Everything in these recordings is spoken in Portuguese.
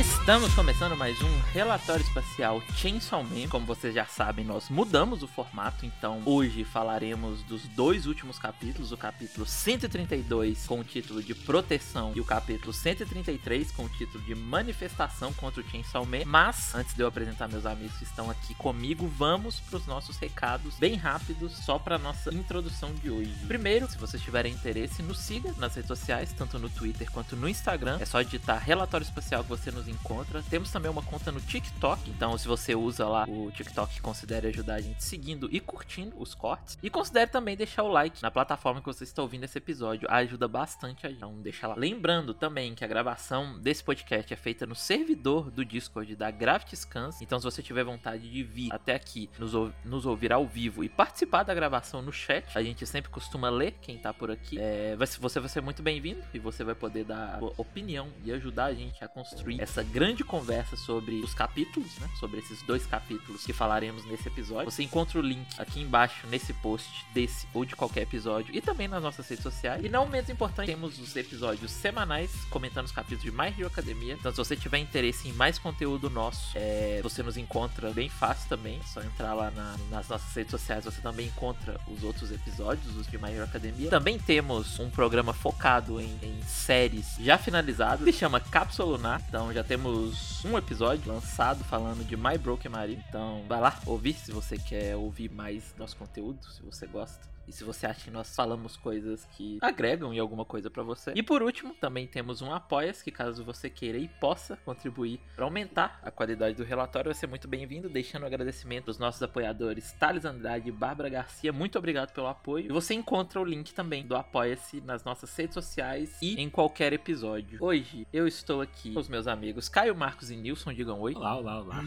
Estamos começando mais um relatório espacial Chainsaw Man. Como vocês já sabem, nós mudamos o formato, então hoje falaremos dos dois últimos capítulos, o capítulo 132 com o título de Proteção e o capítulo 133 com o título de Manifestação contra o Chainsaw Man. Mas antes de eu apresentar meus amigos que estão aqui comigo, vamos para os nossos recados bem rápidos, só para nossa introdução de hoje. Primeiro, se vocês tiverem interesse, nos siga nas redes sociais, tanto no Twitter quanto no Instagram. É só digitar relatório espacial que você nos encontra. Temos também uma conta no TikTok, então se você usa lá o TikTok, considere ajudar a gente seguindo e curtindo os cortes. E considere também deixar o like na plataforma que você está ouvindo esse episódio, ajuda bastante a gente. Então deixa lá. Lembrando também que a gravação desse podcast é feita no servidor do Discord da Gravity Scans, então se você tiver vontade de vir até aqui, nos, nos ouvir ao vivo e participar da gravação no chat, a gente sempre costuma ler quem tá por aqui. É, você vai ser muito bem-vindo e você vai poder dar opinião e ajudar a gente a construir essa grande conversa sobre os capítulos, né? Sobre esses dois capítulos que falaremos nesse episódio. Você encontra o link aqui embaixo nesse post desse ou de qualquer episódio e também nas nossas redes sociais. E não menos importante, temos os episódios semanais comentando os capítulos de My Hero Academia. Então, se você tiver interesse em mais conteúdo nosso, é, você nos encontra bem fácil também. É só entrar lá na, nas nossas redes sociais, você também encontra os outros episódios, os de My Hero Academia. Também temos um programa focado em, em séries já finalizadas, que chama Cápsula Lunar. Então, já temos um episódio lançado falando de My Broken Mario. Então, vai lá ouvir se você quer ouvir mais nosso conteúdo, se você gosta. E se você acha que nós falamos coisas que agregam em alguma coisa para você. E por último, também temos um Apoia-se, que caso você queira e possa contribuir para aumentar a qualidade do relatório, vai ser muito bem-vindo. Deixando um agradecimento aos nossos apoiadores Thales Andrade e Bárbara Garcia. Muito obrigado pelo apoio. E você encontra o link também do Apoia-se nas nossas redes sociais e em qualquer episódio. Hoje eu estou aqui com os meus amigos Caio Marcos e Nilson. Digam oi. Olá, olá, olá.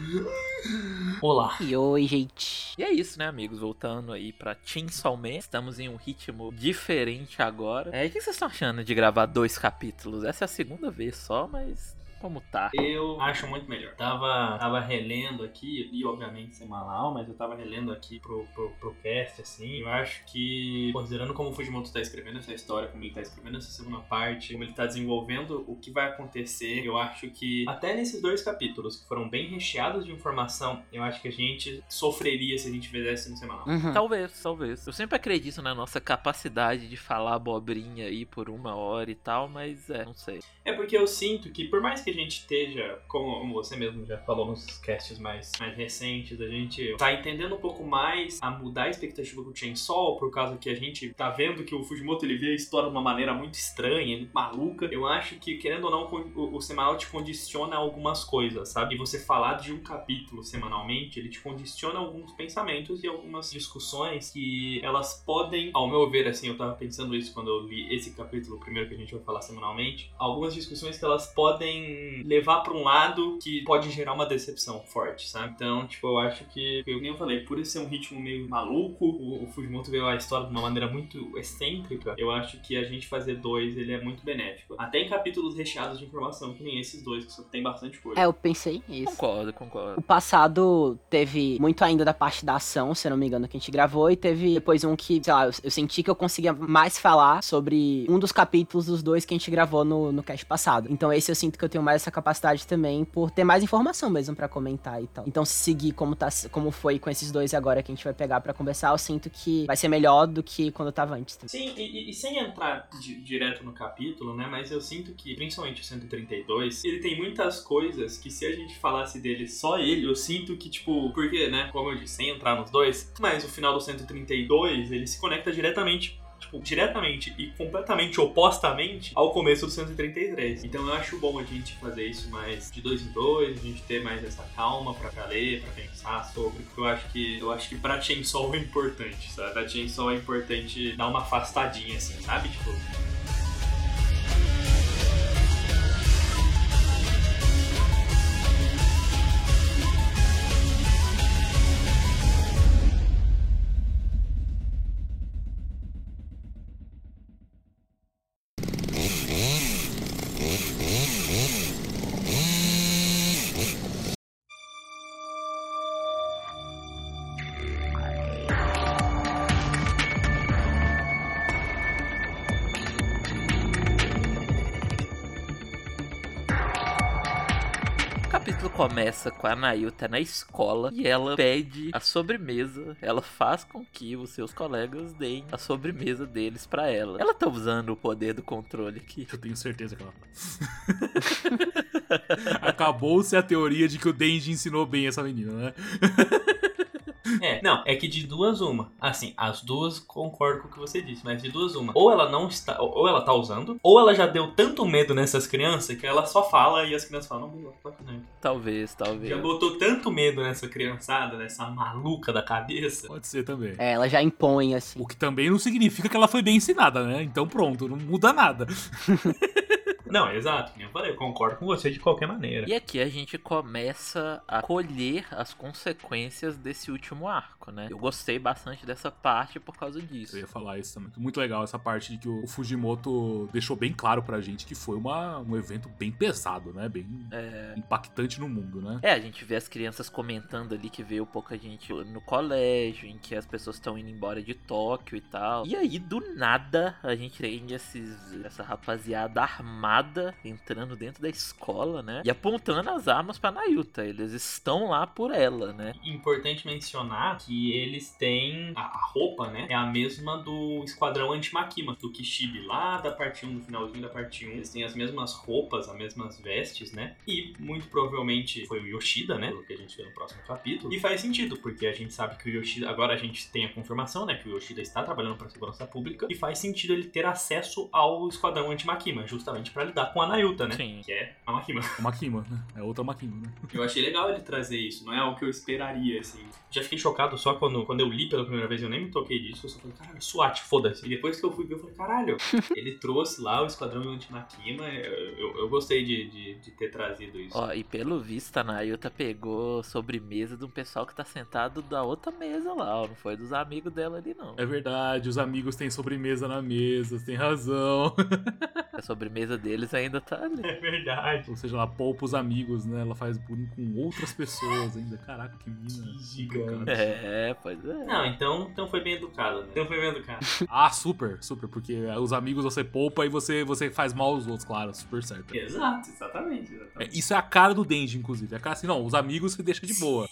Olá. E oi, gente. E é isso, né, amigos? Voltando aí pra Chainsaw Man. Estamos em um ritmo diferente agora. É, o que vocês estão achando de gravar dois capítulos? Essa é a segunda vez só, mas como tá? Eu acho muito melhor. Tava, tava relendo aqui, e obviamente semanal, mas eu tava relendo aqui pro, pro, pro cast, assim. Eu acho que, considerando como o Fujimoto tá escrevendo essa história, como ele tá escrevendo essa segunda parte, como ele tá desenvolvendo o que vai acontecer, eu acho que até nesses dois capítulos, que foram bem recheados de informação, eu acho que a gente sofreria se a gente fizesse no semanal. Uhum. Talvez, talvez. Eu sempre acredito na nossa capacidade de falar abobrinha aí por uma hora e tal, mas é, não sei. É porque eu sinto que, por mais que a gente esteja, como você mesmo já falou nos casts mais, mais recentes, a gente tá entendendo um pouco mais a mudar a expectativa do Chainsaw, por causa que a gente tá vendo que o Fujimoto ele vê a história de uma maneira muito estranha, muito maluca. Eu acho que, querendo ou não, o, o semanal te condiciona algumas coisas, sabe? E você falar de um capítulo semanalmente, ele te condiciona alguns pensamentos e algumas discussões que elas podem, ao meu ver, assim, eu tava pensando isso quando eu li esse capítulo, primeiro que a gente vai falar semanalmente, algumas discussões que elas podem levar para um lado que pode gerar uma decepção forte, sabe? Então, tipo, eu acho que, eu nem eu falei, por ser um ritmo meio maluco, o, o Fujimoto veio a história de uma maneira muito excêntrica, eu acho que a gente fazer dois, ele é muito benéfico. Até em capítulos recheados de informação, que nem esses dois, que só tem bastante coisa. É, eu pensei nisso. Concordo, concordo. O passado teve muito ainda da parte da ação, se eu não me engano, que a gente gravou, e teve depois um que, sei lá, eu, eu senti que eu conseguia mais falar sobre um dos capítulos dos dois que a gente gravou no, no cast passado. Então esse eu sinto que eu tenho mais essa capacidade também por ter mais informação mesmo para comentar e tal. Então, se seguir como, tá, como foi com esses dois agora que a gente vai pegar para conversar, eu sinto que vai ser melhor do que quando eu tava antes. Também. Sim, e, e, sem entrar di direto no capítulo, né? Mas eu sinto que, principalmente o 132, ele tem muitas coisas que se a gente falasse dele só ele, eu sinto que, tipo, porque, né? Como eu disse, sem entrar nos dois, mas o final do 132 ele se conecta diretamente tipo, diretamente e completamente opostamente ao começo do 133. Então eu acho bom a gente fazer isso mais de dois em dois, a gente ter mais essa calma pra, ler, pra pensar sobre, porque eu acho que eu acho que pra Chainsaw é importante, sabe? Pra Chainsaw é importante dar uma afastadinha assim, sabe? Tipo. Com a Nailta na escola e ela pede a sobremesa. Ela faz com que os seus colegas deem a sobremesa deles pra ela. Ela tá usando o poder do controle aqui. Eu tenho certeza que ela tá. Acabou-se a teoria de que o Denji ensinou bem essa menina, né? É, não, é que de duas uma. Assim, as duas concordo com o que você disse, mas de duas uma. Ou ela não está, ou ela tá usando, ou ela já deu tanto medo nessas crianças que ela só fala e as crianças falam, não, não, não. Talvez, talvez. Já botou tanto medo nessa criançada, nessa maluca da cabeça. Pode ser também. É, ela já impõe, assim. O que também não significa que ela foi bem ensinada, né? Então pronto, não muda nada. Não, exato. Eu falei, eu concordo com você de qualquer maneira. E aqui a gente começa a colher as consequências desse último arco, né? Eu gostei bastante dessa parte por causa disso. Eu ia falar isso também. Muito legal essa parte de que o Fujimoto deixou bem claro pra gente que foi uma, um evento bem pesado, né? Bem É... impactante no mundo, né? É, a gente vê as crianças comentando ali que veio pouca gente no colégio, em que as pessoas estão indo embora de Tóquio e tal. E aí, do nada, a gente tem esses, essa rapaziada armada entrando dentro da escola, né? E apontando as armas pra Nayuta. Eles estão lá por ela, né? Importante mencionar que eles têm a a roupa, né? É a mesma do Esquadrão Anti-Makima, do Kishibe lá da parte 1, no finalzinho da parte 1. Eles têm as mesmas roupas, as mesmas vestes, né? E muito provavelmente foi o Yoshida, né? Pelo que a gente vê no próximo capítulo. E faz sentido, porque a gente sabe que o Yoshida. Agora a gente tem a confirmação, né? Que o Yoshida está trabalhando para a segurança pública. E faz sentido ele ter acesso ao Esquadrão Anti-Makima, justamente para lidar com a Nayuta, né? Sim. Que é a Makima. O Makima, né? É outra Makima, né? Eu achei legal ele trazer isso, não é algo que eu esperaria, assim. Já fiquei chocado só quando, quando eu li pela primeira vez, eu nem me toquei disso. Eu só falei, caralho, SWAT, foda-se. E depois que eu fui ver, eu falei, caralho, ele trouxe lá o Esquadrão Anti-Makima. Eu, eu, eu gostei de, de, de ter trazido isso. Ó, e pelo visto, a Nayuta pegou sobremesa de um pessoal que tá sentado da outra mesa lá, ó. Não foi dos amigos dela ali, não. É verdade, os amigos têm sobremesa na mesa, tem razão. A sobremesa deles ainda tá ali. É verdade. Ou seja, ela poupa os amigos, né? Ela faz bullying com outras pessoas ainda. Caraca, que mina. Que gigante. É, pois é. Não, então, então foi bem educado, né? Então foi bem educado. Ah, super, super, porque os amigos você poupa e você, você faz mal aos outros, claro, super certo. Exato, exatamente. É, exatamente. isso é a cara do Denji, inclusive. É a cara assim, não, os amigos você deixa de boa.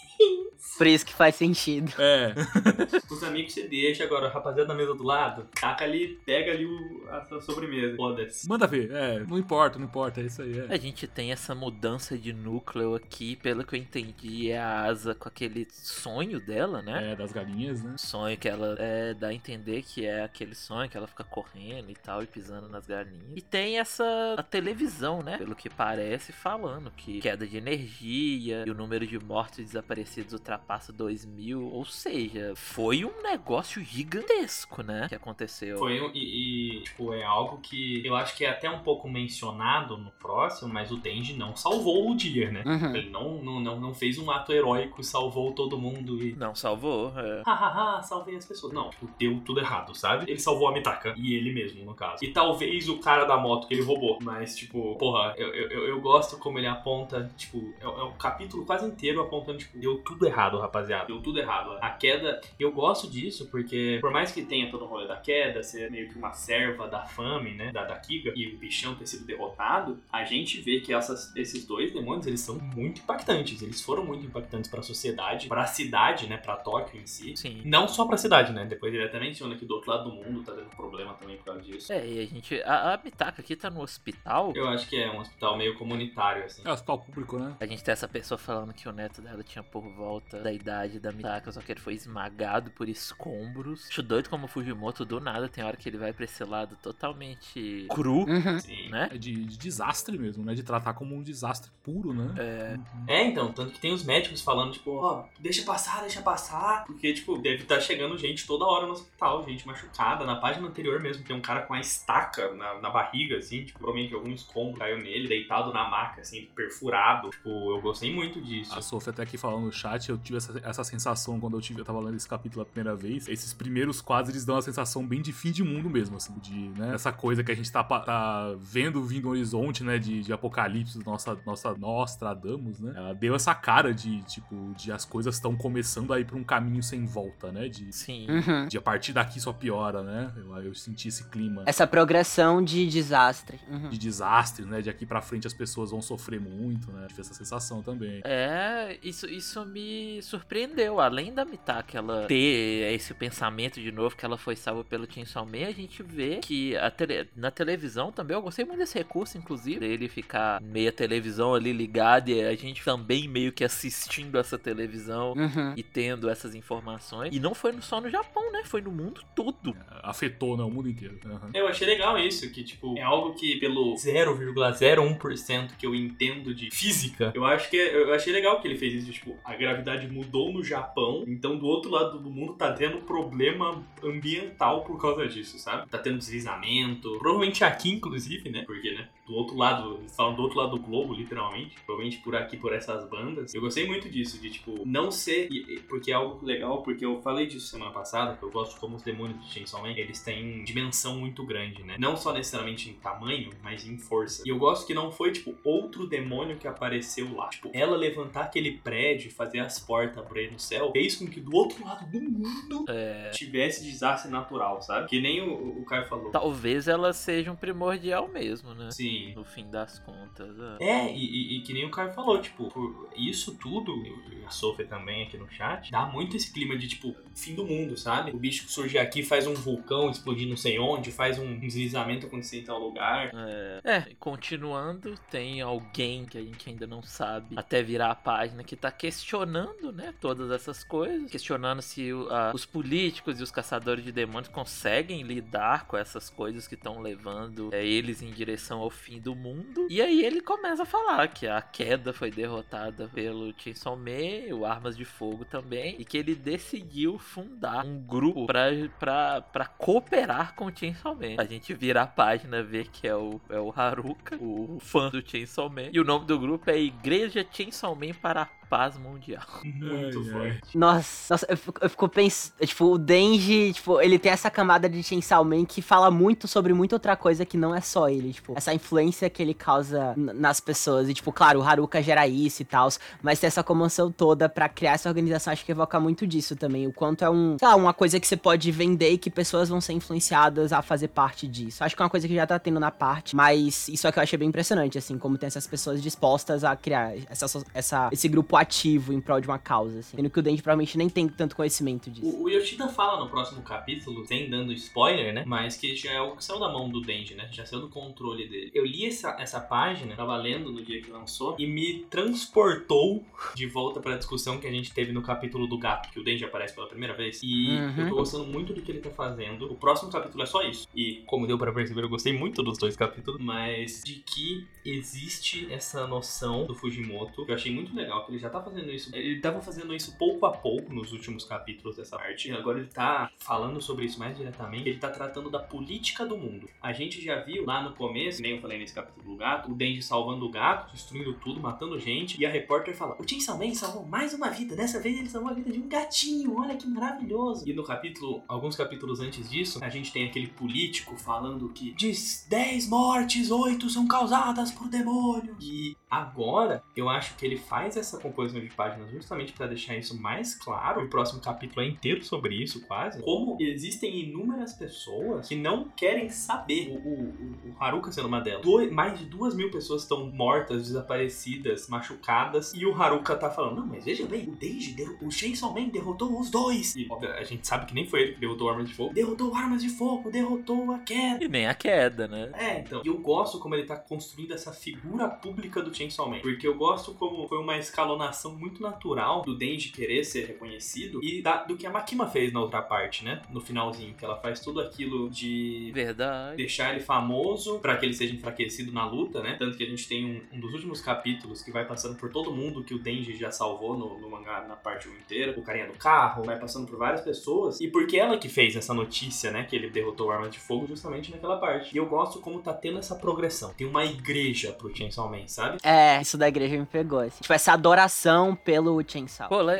Por isso que faz sentido. É. Os amigos você deixa agora, a rapaziada na mesa do lado, taca ali, pega ali o, a sua sobremesa. Foda-se. Manda ver, é, não importa, não importa, é isso aí. É. A gente tem essa mudança de núcleo aqui, pelo que eu entendi, é a Asa com aquele sonho dela, né? É, das galinhas, né? Sonho que ela é, dá a entender que é aquele sonho que ela fica correndo e tal, e pisando nas galinhas. E tem essa a televisão, né? Pelo que parece, falando que queda de energia e o número de mortos e desaparecidos ultrapassa 2 mil. Ou seja, foi um negócio gigantesco, né? Que aconteceu. Foi um- e, e, tipo, é algo que eu acho que é até um pouco mencionado no próximo, mas o Denji não salvou o dia, né? Uhum. Ele não, não, não, não fez um ato heróico e salvou todo mundo e. Não salvou, é. Hahaha, salvei as pessoas. Não, tipo, deu tudo errado, sabe? Ele salvou a Mitaka. E ele mesmo, no caso. E talvez o cara da moto que ele roubou. Mas, tipo, porra, eu, eu, eu- gosto como ele aponta, tipo, é, é o capítulo quase inteiro apontando, tipo, deu tudo errado, rapaziada. Deu tudo errado. A queda, eu gosto disso porque, por mais que tenha todo o rolê da queda, ser meio que uma serva da fame, né? Da, da Kiga, e o bichão ter sido derrotado, a gente vê que essas, esses dois demônios, eles são muito impactantes. Eles foram muito impactantes pra sociedade, pra cidade, né? Pra Tóquio em si. Sim. Não só pra cidade, né? Depois ele até menciona que do outro lado do mundo tá dando problema também por causa disso. É, e a gente. A, a Mitaka aqui tá no hospital. Eu acho que é um hospital meio comunitário, assim. É hospital público, né? A gente tem essa pessoa falando que o neto dela tinha por volta da idade da Mitaka, só que ele foi esmagado por escombros. Acho doido como o Fujimoto do nada, tem hora que ele vai pra esse lado totalmente cru, Uhum. Sim. né? É de, de desastre mesmo, né? De tratar como um desastre puro, né? É, Uhum. É, então, tanto que tem os médicos falando, tipo, ó, deixa passar, deixa passar. Porque, tipo, deve estar chegando gente toda hora no hospital, gente machucada. Na página anterior mesmo, tem um cara com uma estaca na, na barriga, assim, tipo, provavelmente algum escombro caiu nele, deitado na maca, assim, perfurado. Tipo, eu gostei muito disso. A Sofia até aqui falando no chat, eu tive essa, essa sensação quando eu tive, eu tava lendo esse capítulo a primeira vez. Esses primeiros quadros eles dão uma sensação bem de fim de mundo mesmo, assim, de, né? Essa coisa que a gente tá, tá vendo vindo no horizonte, né? De, de apocalipse, nossa, nossa Nostradamus, né? Ela deu essa cara de, tipo, de as coisas estão começando a ir pra um caminho sem volta, né? De, sim. Uhum. de a partir daqui só piora, né? Eu, eu senti esse clima clima Essa progressão de desastre. Uhum. de desastre, né? De aqui pra frente as pessoas vão sofrer muito, né? Tive essa sensação também. É, isso, isso me surpreendeu. Além da Mitaka ela ter esse pensamento de novo que ela foi salva pelo Chainsaw Man, a gente vê que a tele- na televisão também, eu gostei muito desse recurso, inclusive, dele ficar meia televisão ali ligada e a gente também meio que assistindo essa televisão Uhum. e tendo essas informações. E não foi só no Japão, né? Foi no mundo todo. Afetou, né? O mundo inteiro. Aham. Eu achei legal isso, que, tipo, é algo que pelo 0,01% que eu entendo de física, eu acho que é- eu achei legal que ele fez isso, tipo, a gravidade mudou no Japão, então do outro lado do mundo tá tendo problema ambiental por causa disso, sabe? Tá tendo deslizamento, provavelmente aqui, inclusive, né? Porque, né? Do outro lado, eles falam do outro lado do globo, literalmente. Provavelmente por aqui, por essas bandas. Eu gostei muito disso, de tipo, não ser. Porque é algo legal, porque eu falei disso semana passada, que eu gosto como os demônios de Chainsaw Man, eles têm dimensão muito grande, né? Não só necessariamente em tamanho, mas em força. E eu gosto que não foi, tipo, outro demônio que apareceu lá. Tipo, ela levantar aquele prédio e fazer as portas abrir no céu, fez com que do outro lado do mundo É, tivesse desastre natural, sabe? Que nem o, o Caio falou. talvez ela seja um primordial mesmo, né? Sim. No fim das contas. é. É, e, e- e que nem o Caio falou, tipo, por isso tudo, a Sofia também aqui no chat, dá muito esse clima de, tipo, fim do mundo, sabe? O bicho surge aqui, faz um vulcão explodir não sei onde, faz um deslizamento acontecer em tal lugar. É, é, continuando, tem alguém que a gente ainda não sabe até virar a página que tá questionando, né, todas essas coisas, questionando se a- os políticos e os caçadores de demônios conseguem lidar com essas coisas que estão levando é, eles em direção ao fim do mundo. E aí ele começa a falar que a queda foi derrotada pelo Chainsaw Man, o Armas de Fogo também, e que ele decidiu fundar um grupo pra, pra, pra cooperar com o Chainsaw Man. A gente vira a página, vê que é o, é o Haruka, o fã do Chainsaw Man, e o nome do grupo é Igreja Chainsaw Man para a Paz Mundial. Muito Ai, ai. forte. Nossa, nossa, eu fico, eu fico pensando. Tipo, o Denji, tipo, ele tem essa camada de Chainsaw Man que fala muito sobre muita outra coisa que não é só ele. Tipo, essa influência que ele causa nas pessoas. E, tipo, claro, o Haruka gera isso e tal. Mas tem essa comoção toda pra criar essa organização. Acho que evoca muito disso também. O quanto é um, sei lá, uma coisa que você pode vender e que pessoas vão ser influenciadas a fazer parte disso. Acho que é uma coisa que já tá tendo na parte. Mas isso é que eu achei bem impressionante, assim, como tem essas pessoas dispostas a criar essa, essa, esse grupo ativo em prol de uma causa, assim. Sendo que o Denji provavelmente nem tem tanto conhecimento disso. O, o Yoshida fala no próximo capítulo, sem dando spoiler, né? Mas que já é algo que saiu da mão do Denji, né? Já saiu do controle dele. Eu li essa, essa página, tava lendo no dia que lançou, e me transportou de volta pra discussão que a gente teve no capítulo do gato, que o Denji aparece pela primeira vez. E Uhum. eu tô gostando muito do que ele tá fazendo. O próximo capítulo é só isso. E como deu pra perceber, eu gostei muito dos dois capítulos, mas de que existe essa noção do Fujimoto, que eu achei muito legal, que ele já tá fazendo isso. Ele tava fazendo isso pouco a pouco nos últimos capítulos dessa parte. Agora ele tá falando sobre isso mais diretamente. Ele tá tratando da política do mundo. A gente já viu lá no começo, nem eu falei nesse capítulo do gato, o Denji salvando o gato, destruindo tudo, matando gente. E a repórter fala: O Chainsaw Man salvou mais uma vida. Dessa vez ele salvou a vida de um gatinho. Olha que maravilhoso. E no capítulo, alguns capítulos antes disso, a gente tem aquele político falando que de 10 mortes, 8 são causadas por demônios. E agora, eu acho que ele faz essa composição de páginas justamente pra deixar isso mais claro. O próximo capítulo é inteiro sobre isso, quase. Como existem inúmeras pessoas que não querem saber. O, o, o- Haruka sendo uma delas. Dois- mais de duas mil pessoas estão mortas, desaparecidas, machucadas. E o Haruka tá falando: Não, mas veja bem, o derro- o Chainsaw Man derrotou os dois. E óbvio, a gente sabe que nem foi ele que derrotou Armas de Fogo. Derrotou Armas de Fogo, derrotou a queda. E nem a queda, né? É, então. E eu gosto como ele tá construindo essa figura pública do Chainsaw Man. Porque eu gosto como foi uma escalonação muito natural do Denji querer ser reconhecido e da- do que a Makima fez na outra parte, né? No finalzinho, que ela faz tudo aquilo de Verdade. deixar ele famoso pra que ele seja enfraquecido na luta, né? Tanto que a gente tem um, um dos últimos capítulos que vai passando por todo mundo que o Denji já salvou no, no mangá na parte 1 inteira. O carinha do carro, vai passando por várias pessoas. E porque ela que fez essa notícia, né? Que ele derrotou armas de fogo justamente naquela parte. E eu gosto como tá tendo essa progressão. Tem uma igreja pro Chainsaw Man, sabe? É, isso da igreja me pegou, assim. Tipo, essa admiração pelo Chainsaw. Pô, é,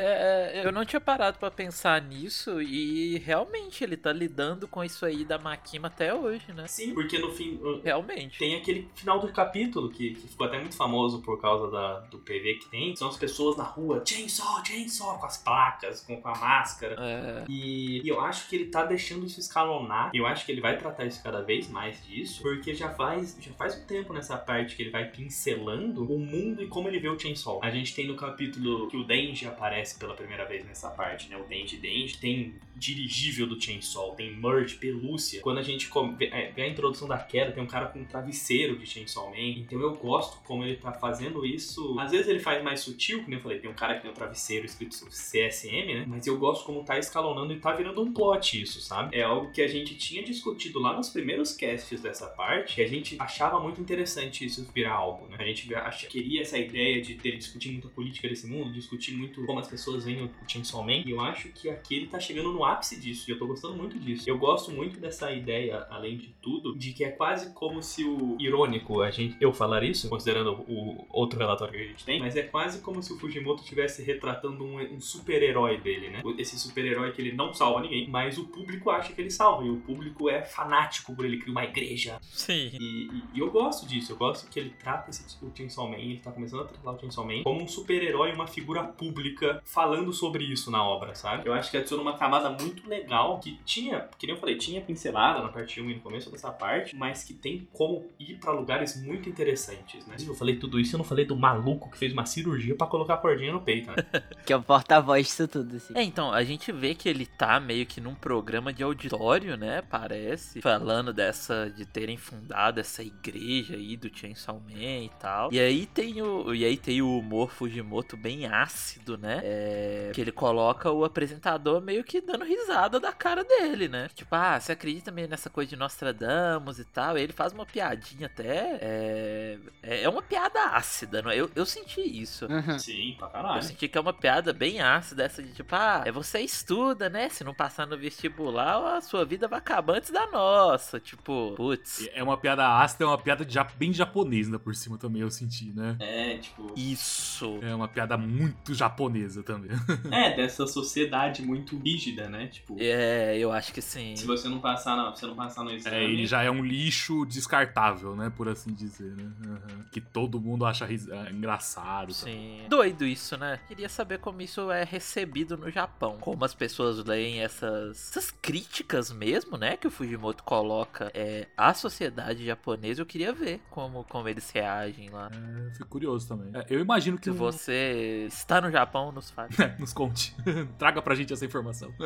é, eu não tinha parado pra pensar nisso e realmente ele tá lidando com isso aí da Makima até hoje, né? Sim, porque no fim. uh, Realmente. Tem aquele final do capítulo que, que ficou até muito famoso por causa da, do PV que tem. São as pessoas na rua, Chainsaw, Chainsaw, com as placas, com, com a máscara. É, E, e eu acho que ele tá deixando isso escalonar. Eu acho que ele vai tratar isso cada vez mais disso. Porque já faz, já faz um tempo nessa parte que ele vai pincelando o mundo e como ele vê o Chainsaw. A gente tem no capítulo que o Denji aparece pela primeira vez nessa parte, né? O Denji Denji. Tem dirigível do Chainsaw, tem merge, pelúcia. Quando a gente é, vê a introdução da queda, tem um cara com um travesseiro de Chainsaw Man. Então eu gosto como ele tá fazendo isso. Às vezes ele faz mais sutil, como eu falei, tem um cara que tem um travesseiro escrito CSM, né? Mas eu gosto como tá escalonando e tá virando um plot isso, sabe? É algo que a gente tinha discutido lá nos primeiros casts dessa parte, que a gente achava muito interessante isso virar algo, né? A gente acha, queria essa ideia de ter discutir muito a política desse mundo, discutir muito como as pessoas veem o Chainsaw Man, e eu acho que aqui ele tá chegando no ápice disso, e eu tô gostando muito disso. Eu gosto muito dessa ideia, além de tudo, de que é quase como se o irônico, a gente, eu falar isso, considerando o outro relatório que a gente tem, mas é quase como se o Fujimoto estivesse retratando um, um super-herói dele, né? Esse super-herói que ele não salva ninguém, mas o público acha que ele salva, e o público é fanático por ele criar uma igreja. sim. E, e- e eu gosto disso, eu gosto que ele trata esse, o Chainsaw Man, ele tá começando a tratar o Chainsaw Man como um super-herói, uma figura pública falando sobre isso na obra, sabe? Eu acho que adiciona uma camada muito legal que tinha, que nem eu falei, tinha pincelada na parte 1 e no começo dessa parte, mas que tem como ir pra lugares muito interessantes, né? Eu falei tudo isso, eu não falei do maluco que fez uma cirurgia pra colocar a cordinha no peito, né? Que é o porta-voz disso tudo, assim. É, então, a gente vê que ele tá meio que num programa de auditório, né? Parece. Falando dessa. de terem fundado essa igreja aí do Chainsaw Man e tal. E aí tem o. E aí tem o humor Fujimoto bem ácido, né? É, que ele coloca o apresentador meio que dando risada da cara dele, né? Tipo, ah, você acredita meio nessa coisa de Nostradamus e tal? E ele faz uma piadinha até. É, é é uma piada ácida, não é? Eu, eu senti isso. Uhum. Sim, pra Eu caralho. senti que é uma piada bem ácida, essa de tipo, ah, é você estuda, né? Se não passar no vestibular, a sua vida vai acabar antes da nossa. Tipo, putz. É uma piada ácida, é uma piada bem japonesa por cima também, eu senti, né? É, tipo. Isso. É uma piada muito japonesa também. É, dessa sociedade muito rígida, né? Tipo. É, eu acho que sim. Se você não passar na, se você não passar no exame, É, ele já é um lixo descartável, né? Por assim dizer, né? Aham. Que todo mundo acha ris- ah, engraçado. tá? Sim. Doido isso, né? Queria saber como isso é recebido no Japão. Como as pessoas leem essas, essas críticas mesmo, né? Que o Fujimoto coloca é, à sociedade japonesa. Eu queria ver como, como eles reagem lá. É, fico curioso também. É, eu imagino que Se você está no Japão, nos fale. nos conte. Traga pra gente essa informação.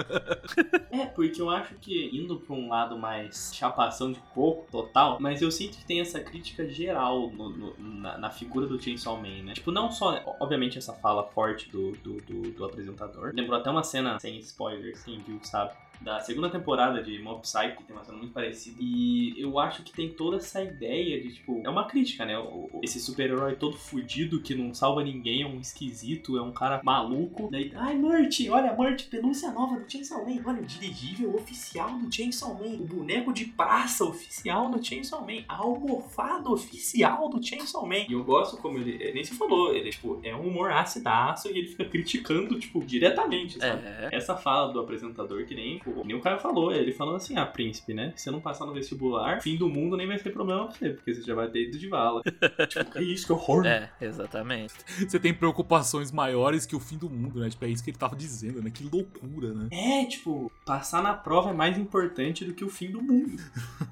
É, porque eu acho que indo pra um lado mais chapação de coco total, mas eu sinto que tem essa crítica geral no- no- na, na figura do Chainsaw Man, né? Tipo, não só, obviamente, essa fala forte do, do, do, do apresentador. Lembrou até uma cena sem spoiler, quem viu sabe. Da segunda temporada de Mob Psycho, que tem uma cena muito parecida. E eu acho que tem toda essa ideia de, tipo, é uma crítica, né? Esse super-herói todo fudido que não salva ninguém, é um esquisito, é um cara maluco. Daí, ai, Murt, olha, Murt, pelúcia nova do Chainsaw Man. Olha, o dirigível oficial do Chainsaw Man. O boneco de praça oficial do Chainsaw Man. A almofada oficial do Chainsaw Man. E eu gosto como ele, ele nem se falou, ele, tipo, é um humor acidaço e ele fica criticando, tipo, diretamente, sabe? É. Essa fala do apresentador, que nem, tipo, nem o cara falou, ele falando assim, ah, príncipe, né? Se você não passar no vestibular, fim do mundo nem vai ser problema pra você, porque você já vai ter ido de vala. tipo, que isso, que horror. É, exatamente. Você tem preocupações maiores que o fim do mundo, né? Tipo, é isso que ele tava dizendo, né? Que loucura, né? É, tipo, passar na prova é mais importante do que o fim do mundo.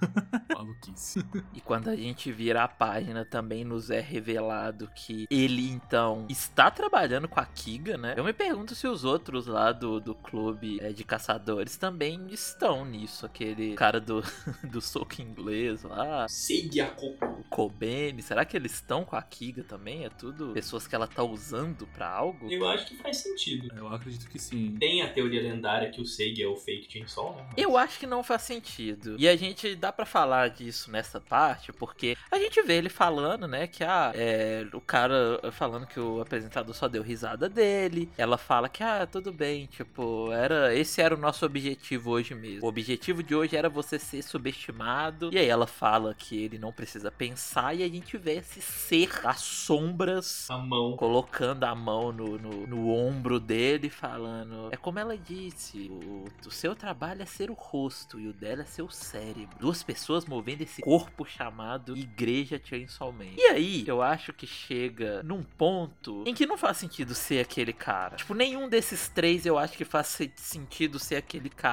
Maluquice. E quando a gente vira a página, também nos é revelado que ele, então, está trabalhando com a Kiga, né? Eu me pergunto se os outros lá do, do clube é, de caçadores também estão nisso. Aquele cara do, do soco inglês lá, Segue a coco. o Kobeni. Será que eles estão com a Kiga também? É tudo pessoas que ela tá usando pra algo? Eu acho que faz sentido. Eu acredito que sim. Tem a teoria lendária que o Seigi é o fake Chainsaw, né? Eu acho que não faz sentido. E a gente dá pra falar disso nessa parte, porque a gente vê ele falando, né, que ah, é, o cara falando que o apresentador só deu risada dele. Ela fala que, ah, tudo bem, tipo, era esse era o nosso objetivo hoje mesmo. O objetivo de hoje era você ser subestimado. E aí ela fala que ele não precisa pensar e a gente vê esse ser as sombras A mão. colocando a mão no, no, no ombro dele, falando: É como ela disse, o, o seu trabalho é ser o rosto e o dela é ser o cérebro. Duas pessoas movendo esse corpo chamado Igreja Chainsaw Man. E aí, eu acho que chega num ponto em que não faz sentido ser aquele cara. Tipo, nenhum desses três eu acho que faz se- sentido ser aquele cara.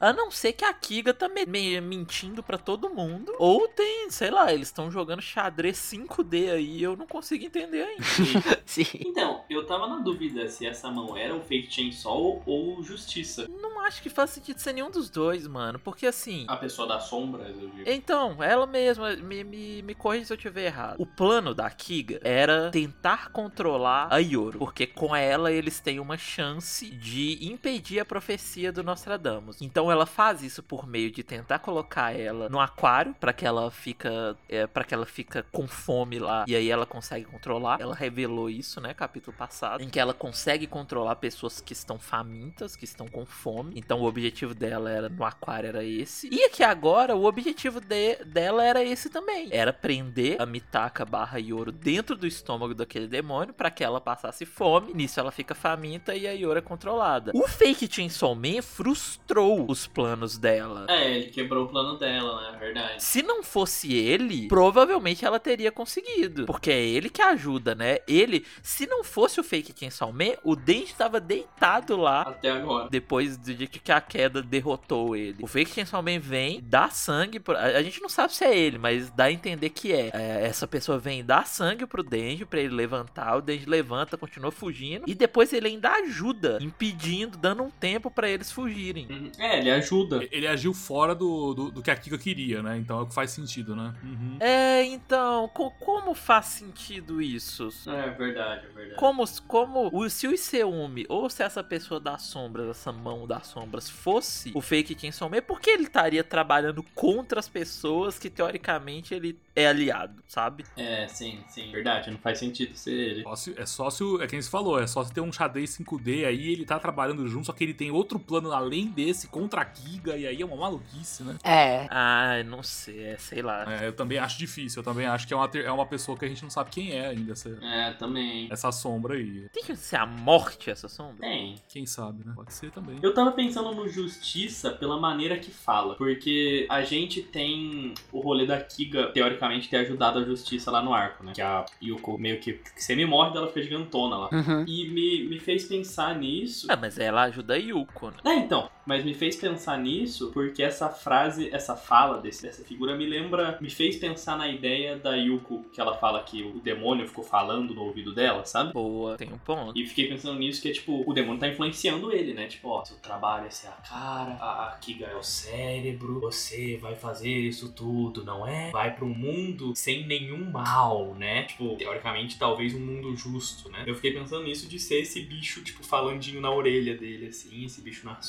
A não ser que a Kiga tá me, me- mentindo pra todo mundo. Ou tem, sei lá, eles estão jogando xadrez 5D aí. Eu não consigo entender ainda. Sim. Então, eu tava na dúvida se essa mão era o Fake Chainsaw ou Justiça. Não acho que faz sentido ser nenhum dos dois, mano. Porque assim. A pessoa das sombras, eu digo. Então, ela mesma, me, me, me corrija se eu tiver errado. O plano da Kiga era tentar controlar a Yoro, porque com ela eles têm uma chance de impedir a profecia do Nostradamus. Então ela faz isso por meio de tentar colocar ela no aquário para que ela fica, é, para que ela fica com fome lá e aí ela consegue controlar. Ela revelou isso, né, capítulo passado, em que ela consegue controlar pessoas que estão famintas, que estão com fome. Então o objetivo dela era no aquário era esse. E aqui agora o objetivo de- dela era esse também. Era prender a Mitaka barra Yoro dentro do estômago daquele demônio para que ela passasse fome. Nisso ela fica faminta e a Yoro é controlada. O Fake Chainsaw Man frustrou os planos dela. É, ele quebrou o plano dela, né? É verdade. Se não fosse ele, provavelmente ela teria conseguido. Porque é ele que ajuda, né? Ele, se não fosse o Fake Chainsaw Man, o Denji estava deitado lá Até agora. depois de de que a queda derrotou ele. O Fake Chainsaw Man vem, dá sangue. Pro... A gente não sabe se é ele, mas dá a entender que é. É, Essa pessoa vem dar sangue pro Denji pra ele levantar. O Denji levanta, continua fugindo. E depois ele ainda ajuda, impedindo, dando um tempo pra eles fugirem. Uhum. É, ele ajuda. Ele agiu fora do, do, do que a Kika queria, né? Então é o que faz sentido, né? Uhum. É, então, co- como faz sentido isso? É verdade, é verdade. Como, como o, se o Iseumi, ou se essa pessoa das sombras, essa mão das sombras, fosse o fake Chainsaw Man, por que ele estaria trabalhando contra as pessoas que teoricamente ele é aliado, sabe? É, sim, sim. Verdade, não faz sentido ser ele. Só se- é só se o. É quem se falou, é só se ter um xadrez 5D aí, ele tá trabalhando junto, só que ele tem outro plano além desse contra a Kiga, e aí é uma maluquice, né? É. Ah, não sei, é, sei lá. É, eu também acho difícil, eu também acho que é uma, é uma pessoa que a gente não sabe quem é ainda, essa, É, também. essa sombra aí. Tem que ser a morte essa sombra? Tem. Quem sabe, né? Pode ser também. Eu tava pensando no Justiça pela maneira que fala. Porque a gente tem o rolê da Kiga, teoricamente, ter ajudado a Justiça lá no arco, né? Que a Yuko meio que, que semi-morre dela fica gigantona lá. Uhum. E me, me fez pensar nisso. Ah, mas ela ajuda a Yuko, né? É, então, mas me fez pensar nisso porque essa frase, essa fala desse, dessa figura me lembra, me fez pensar na ideia da Yuko, que ela fala que o demônio ficou falando no ouvido dela, sabe? Boa, tem um ponto. E fiquei pensando nisso, que é tipo, o demônio tá influenciando ele, né? Tipo, ó, seu trabalho é ser a cara, a, a Kiga é o cérebro, você vai fazer isso tudo, não é? Vai um mundo sem nenhum mal, né? Tipo, teoricamente, talvez um mundo justo, né? Eu fiquei pensando nisso de ser esse bicho, tipo, falandinho na orelha dele, assim, esse bicho nas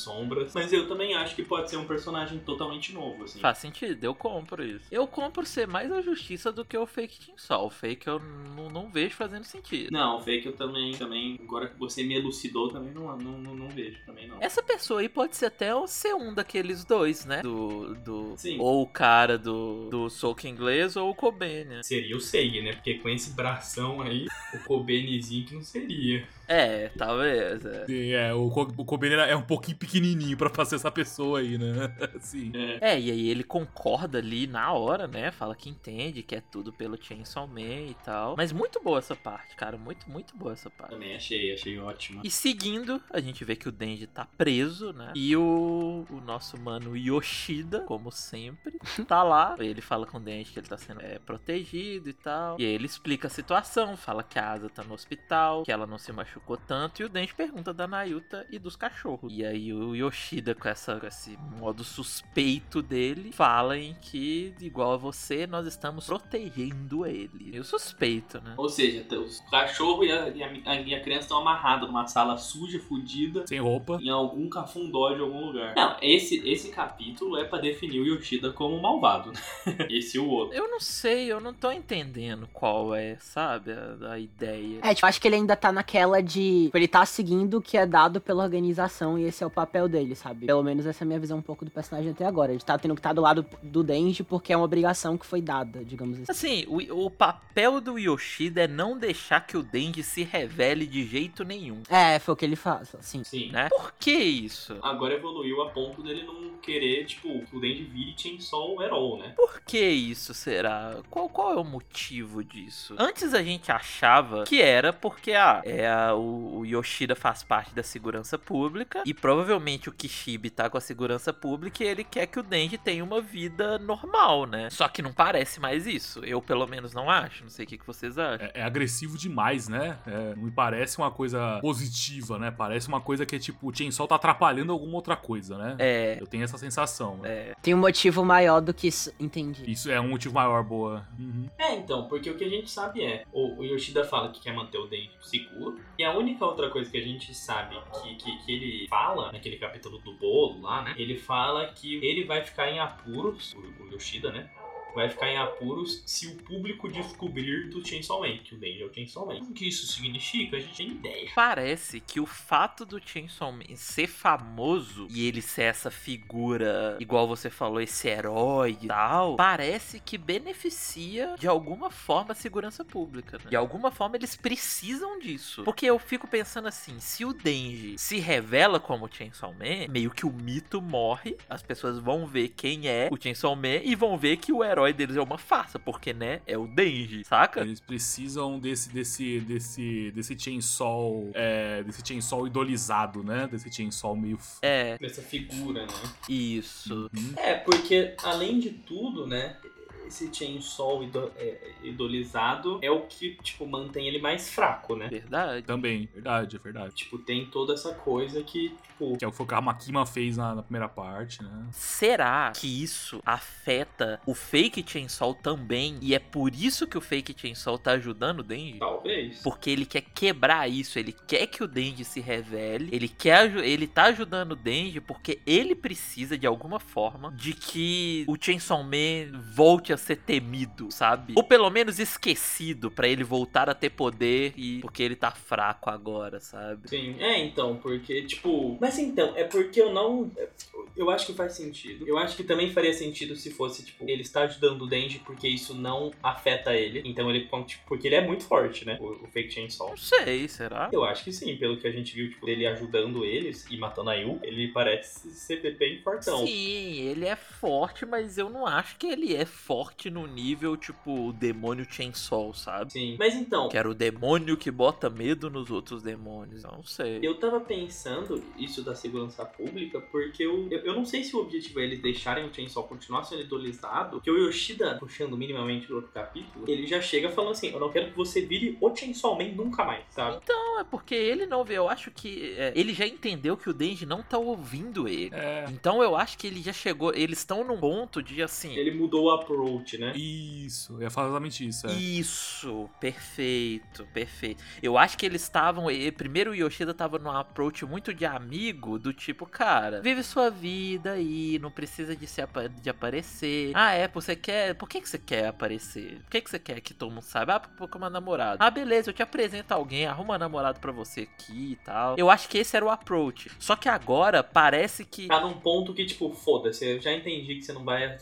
Mas eu também acho que pode ser um personagem totalmente novo, assim. Faz sentido, eu compro isso. Eu compro ser mais a justiça do que o fake Chainsaw. O fake eu não, não vejo fazendo sentido. Não, o fake eu também, também, agora que você me elucidou, também não, não, não, não vejo, também não. Essa pessoa aí pode ser até o- ser um daqueles dois, né? Do. do Sim. Ou o cara do, do soco inglês ou o Kobene. Seria o Seig, né? Porque com esse bração aí, o Kobenezinho que não seria. É, talvez. É. Sim, é, o, o Kobe é um pouquinho pequenininho pra fazer essa pessoa aí, né? Sim. É. É, e aí ele concorda ali na hora, né? Fala que entende, que é tudo pelo Chainsaw Man e tal. Mas muito boa essa parte, cara. Muito, muito boa essa parte. Também achei, achei ótimo. E seguindo, a gente vê que o Denji tá preso, né? E o, o nosso mano Yoshida, como sempre, tá lá. Ele fala com o Denji que ele tá sendo é, protegido e tal. E aí ele explica a situação, fala que a Asa tá no hospital, que ela não se machucou tanto. E o Denji pergunta da Nayuta e dos cachorros. E aí o Yoshida, com, essa, com esse modo suspeito dele, fala em que, igual a você, nós estamos protegendo ele. Eu suspeito, né? Ou seja, o cachorro e a, e a, e a criança estão amarrados numa sala suja, fodida, Sem roupa. em algum cafundó de algum lugar. Não, esse, esse capítulo é pra definir o Yoshida como malvado. né? esse e o outro. Eu não sei, eu não tô entendendo qual é, sabe, a, a ideia. É, tipo, acho que ele ainda tá naquela de. Tipo, Ele tá seguindo o que é dado pela organização e esse é o papel dele, sabe? Pelo menos essa é a minha visão um pouco do personagem até agora. Ele tá tendo que estar do lado do Denji porque é uma obrigação que foi dada, digamos assim. Assim, o, o papel do Yoshida é não deixar que o Denji se revele de jeito nenhum, É, foi o que ele faz, assim. Sim. né? Por que isso? Agora evoluiu a ponto dele não querer, tipo, que o Denji vire Chainsaw o Herol, né? Por que isso será? Qual, qual é o motivo disso? Antes a gente achava que era porque ah, é a- o, o Yoshida faz parte da segurança pública e provavelmente o Kishibe tá com a segurança pública e ele quer que o Denji tenha uma vida normal, né? Só que não parece mais isso. Eu pelo menos não acho. Não sei o que, que vocês acham. É, é agressivo demais, né? É, não me parece uma coisa positiva, né? Parece uma coisa que é tipo, o Chainsaw tá atrapalhando alguma outra coisa, né? É. Eu tenho essa sensação. né? É. Tem um motivo maior do que isso. Entendi. Isso é um motivo maior, boa. Uhum. É, então, porque o que a gente sabe é, o, o Yoshida fala que quer manter o Denji seguro, e a única outra coisa que a gente sabe que, que, que ele fala, naquele capítulo do bolo lá, né? Ele fala que ele vai ficar em apuros, o, o Yoshida, né? Vai ficar em apuros se o público descobrir do Chainsaw Man, que o Denji é o Chainsaw Man. O que isso significa, a gente tem ideia. Parece que o fato do Chainsaw Man ser famoso e ele ser essa figura, igual você falou, esse herói e tal, parece que beneficia de alguma forma a segurança pública. Né? De alguma forma eles precisam disso. Porque eu fico pensando assim, se o Denji se revela como Chainsaw Man, meio que o mito morre, as pessoas vão ver quem é o Chainsaw Man e vão ver que o herói deles é uma farsa, porque, né, é o Denji, saca? Eles precisam desse desse desse desse chainsaw, é, desse chainsaw idolizado, né? Desse chainsaw meio f- É, Dessa figura, né? isso. Uhum. É, porque além de tudo, né? Esse Chainsaw ido- é, idolizado é o que, tipo, mantém ele mais fraco, né? Verdade. Também, verdade, é verdade. Tipo, tem toda essa coisa que, tipo, Que é o que a Makima fez na, na primeira parte, né? Será que isso afeta o Fake Chainsaw também? E é por isso que o Fake Chainsaw tá ajudando o Denji? talvez. Porque ele quer quebrar isso, ele quer que o Denji se revele, ele quer ele tá ajudando o Denji porque ele precisa de alguma forma de que o Chainsaw Man volte a ser temido, sabe? Ou pelo menos esquecido pra ele voltar a ter poder e porque ele tá fraco agora, sabe? Sim, é então, porque, tipo. Mas então, é porque eu não. Eu acho que faz sentido. Eu acho que também faria sentido se fosse, tipo, ele está ajudando o Denji porque isso não afeta ele. Então ele. tipo, Porque ele é muito forte, né? O, o Fake Chainsaw. Não sei, será? Eu acho que sim, pelo que a gente viu, tipo, ele ajudando eles e matando a Yu, ele parece ser bem fortão. Sim, ele é forte, mas eu não acho que ele é forte no nível, tipo, o demônio Chainsaw, sabe? Sim. Mas então, Que era o demônio que bota medo nos outros demônios. Eu não sei. Eu tava pensando isso da segurança pública, porque eu, eu, eu não sei se o objetivo é eles deixarem o Chainsaw continuar sendo idolizado, que o Yoshida, puxando minimamente pro outro capítulo, ele já chega falando assim, eu não quero que você vire o Chainsaw Man nunca mais, sabe? Não, é porque ele não vê. Eu acho que é, ele já entendeu que o Denji não tá ouvindo ele. É. Então eu acho que ele já chegou. Eles estão num ponto de assim. Ele mudou o approach, né? Isso, eu ia falar exatamente isso. É. Isso, perfeito, perfeito. Eu acho que eles estavam. e- Primeiro o Yoshida tava num approach muito de amigo, do tipo, cara, vive sua vida aí, não precisa de, se de aparecer. Ah, é, você quer. Por que, que você quer aparecer? Por que, que você quer que todo mundo saiba? Ah, porque é uma namorada. Ah, beleza, eu te apresento alguém, arruma um namorado pra você aqui e tal. Eu acho que esse era o approach. Só que agora parece que. Tá num ponto que, tipo, foda-se, eu já entendi que você não vai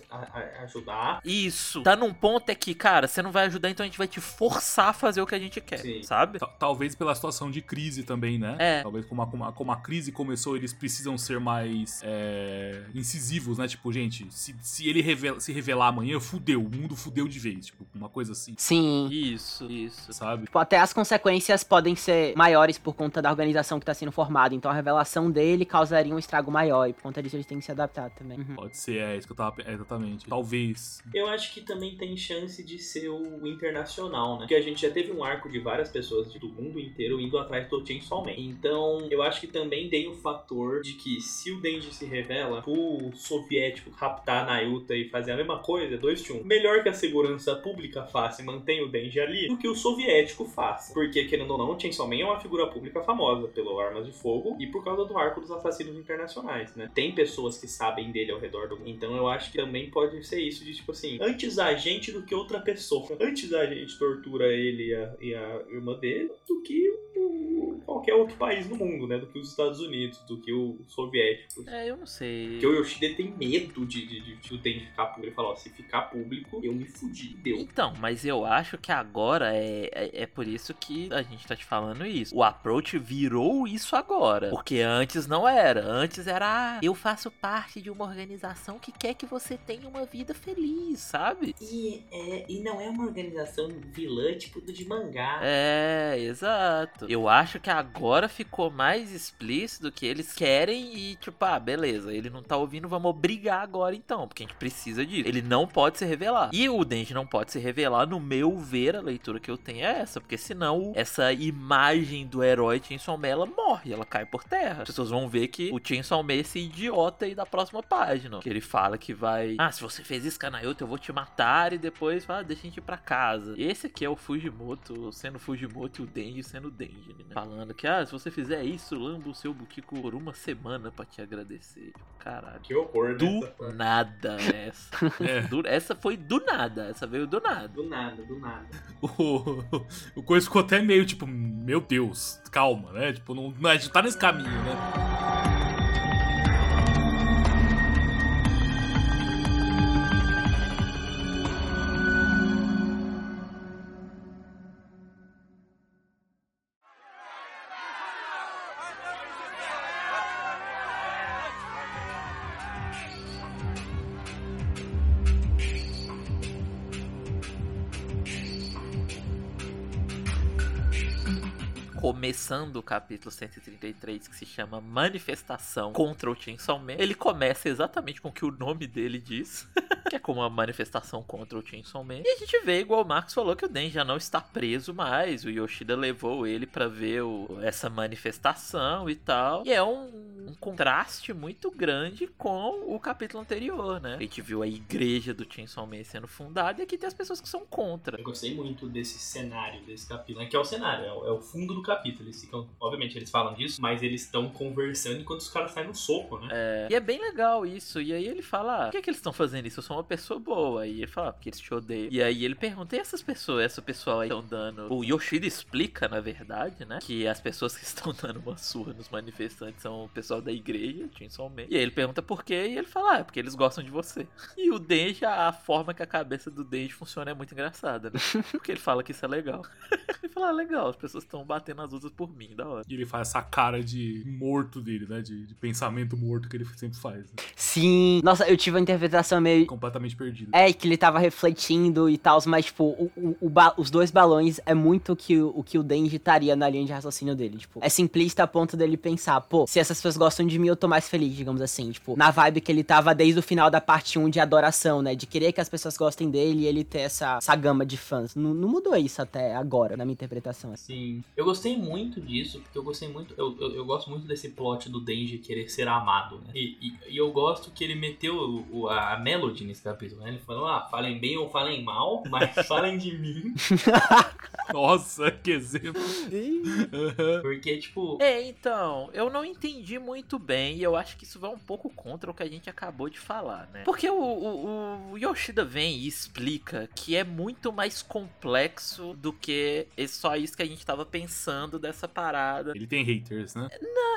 ajudar. Isso. Tá num ponto é que, cara, você não vai ajudar, então a gente vai te forçar a fazer o que a gente quer, Sim. sabe? Ta- Talvez pela situação de crise também, né? É. Talvez como a, como a- como a crise começou, eles precisam ser mais é, incisivos, né? Tipo, gente, se, se ele revela- se revelar amanhã, fudeu, o mundo fudeu de vez. Tipo, uma coisa assim, Sim. Isso, isso. sabe? Tipo, até as consequências podem ser maiores por conta da organização que tá sendo formada. Então a revelação dele causaria um estrago maior. E por conta disso eles têm que se adaptar também. Uhum. Pode ser, é isso que eu tava. é, exatamente. Talvez. Eu eu acho que também tem chance de ser o internacional, né? Porque a gente já teve um arco de várias pessoas do mundo inteiro indo atrás do Chainsaw Man. Então, eu acho que também tem o fator de que se o Denji se revela, o soviético raptar Nayuta e fazer a mesma coisa, 2 de 1. Um. Melhor que a segurança pública faça e mantenha o Denji ali do que o soviético faça. Porque, querendo ou não, o Chainsaw Man é uma figura pública famosa pelo Armas de Fogo e por causa do arco dos assassinos internacionais, né? Tem pessoas que sabem dele ao redor do mundo. Então eu acho que também pode ser isso de tipo assim, antes a gente do que outra pessoa. Antes a gente tortura ele e a, e a irmã dele do que o, qualquer outro país no mundo, né? Do que os Estados Unidos, do que o soviético. É, eu não sei. Porque o Yoshida tem medo de, de, de, de Denji ficar público. Ele fala, ó, se ficar público, eu me fudi, deu. Então, mas eu acho que agora é, é, é, por isso que a gente tá te falando isso. O approach virou isso agora. Porque antes não era. Antes era, ah, eu faço parte de uma organização que quer que você tenha uma vida feliz, sabe? E, é, e não é uma organização vilã tipo do de mangá. É, exato. Eu acho que agora ficou mais explícito que eles querem e, tipo, ah, beleza, ele não tá ouvindo, vamos obrigar agora então, porque a gente precisa disso. Ele não pode se revelar. E o Denji não pode se revelar, no meu ver, a leitura que eu tenho é essa, porque senão essa imagem do herói Chainsaw Man, ela morre, ela cai por terra. As pessoas vão ver que o Chainsaw Man é esse idiota aí da próxima página. Que ele fala que vai, ah, se você fez isso, Kanayoto, eu vou te matar e depois fala, ah, deixa a gente ir pra casa. Esse aqui é o Fujimoto sendo Fujimoto e o Denji sendo Denji, né? Falando que, ah, se você fizer isso, lamba o seu Butico por uma semana pra te agradecer. Caralho. Que horror, Do nada essa. É. Do- essa foi do nada. Essa veio do nada. Do nada, do nada. O, o coisa ficou até meio tipo, meu Deus, calma, né? Tipo, não, não, a gente tá nesse caminho, né? Começando o capítulo 133, que se chama Manifestação contra o Chainsaw Man, ele começa exatamente com o que o nome dele diz, que é como uma manifestação contra o Chainsaw Man. E a gente vê, igual o Marcos falou, que o Den já não está preso mais, o Yoshida levou ele pra ver o- essa manifestação e tal. E é um, um contraste muito grande com o capítulo anterior, né? A gente viu a igreja do Chainsaw Man sendo fundada e aqui tem as pessoas que são contra. Eu gostei muito desse cenário, desse capítulo. né? Que é o cenário, é o, é o fundo do capítulo. Eles ficam, obviamente, eles falam disso, mas eles estão conversando enquanto os caras saem no soco, né? É, e é bem legal isso. E aí ele fala: ah, por que, que eles estão fazendo isso? Eu sou uma pessoa boa. E ele fala: ah, porque eles te odeiam. E aí ele pergunta: e essas pessoas? Essa pessoa aí estão dando. O Yoshida explica, na verdade, né? Que as pessoas que estão dando uma surra nos manifestantes são o pessoal da igreja, Chainsaw Man. E aí ele pergunta por quê. E ele fala: ah, é porque eles gostam de você. E o Denji, a forma que a cabeça do Denji funciona é muito engraçada, né? Porque ele fala que isso é legal. ele fala: ah, legal, as pessoas estão batendo as outras por mim, da hora. E ele faz essa cara de morto dele, né? De, de pensamento morto que ele sempre faz. Né? Sim. Nossa, eu tive uma interpretação meio. Completamente perdido. É, que ele tava refletindo e tal, mas, tipo, o, o- o ba- os dois balões é muito que o, o que o Denji estaria na linha de raciocínio dele. Tipo, é simplista a ponto dele pensar, pô, se essas pessoas gostam de mim, eu tô mais feliz, digamos assim. Tipo, na vibe que ele tava desde o final da parte 1 de adoração, né? De querer que as pessoas gostem dele e ele ter essa, essa gama de fãs. Não, não mudou isso até agora, na minha interpretação. Sim. Eu gostei muito disso, porque eu gostei muito. Eu, eu, eu gosto muito desse plot do Denji querer ser amado, né? E, e, e eu gosto que ele meteu o, o- a Melody nesse capítulo, né? Ele falou, ah, falem bem ou falem mal, mas falem de mim. Nossa, que exemplo. Porque, tipo, É, então, eu não entendi muito bem e eu acho que isso vai um pouco contra o que a gente acabou de falar, né? Porque o, o- o Yoshida vem e explica que é muito mais complexo do que é só isso que a gente tava pensando dessa parada. Ele tem haters, né?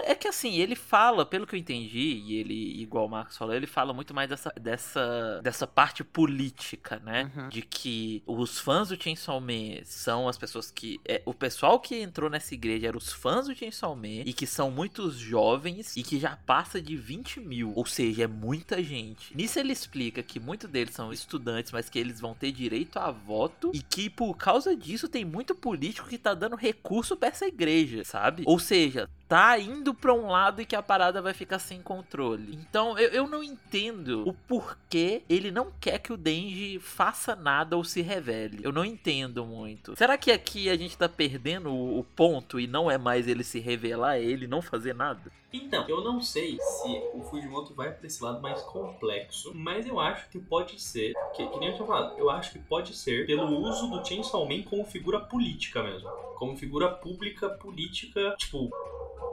É que assim, ele fala, pelo que eu entendi, e ele, igual o Marcos falou, ele fala muito mais dessa, dessa, dessa parte política, né? Uhum. De que os fãs do Chainsaw Man são as pessoas que. É, o pessoal que entrou nessa igreja eram os fãs do Chainsaw Man e que são muitos jovens e que já passa de 20 mil. Ou seja, é muita gente. Nisso ele explica que muitos deles são estudantes, mas que eles vão ter direito a voto e que por causa disso tem muito político que tá dando recurso pra essa igreja, sabe? Ou seja, tá indo pra um lado e que a parada vai ficar sem controle. Então eu, eu não entendo o porquê ele não quer que o Denji faça nada ou se revele. Eu não entendo muito. Será que aqui a gente tá perdendo o, o ponto e não é mais ele se revelar, é ele não fazer nada? Então, eu não sei se o Fujimoto vai pra esse lado mais complexo, mas eu acho que pode ser, que, que nem eu tinha falado, eu acho que pode ser pelo uso do Chainsaw Man como figura política mesmo. Como figura pública, política, tipo,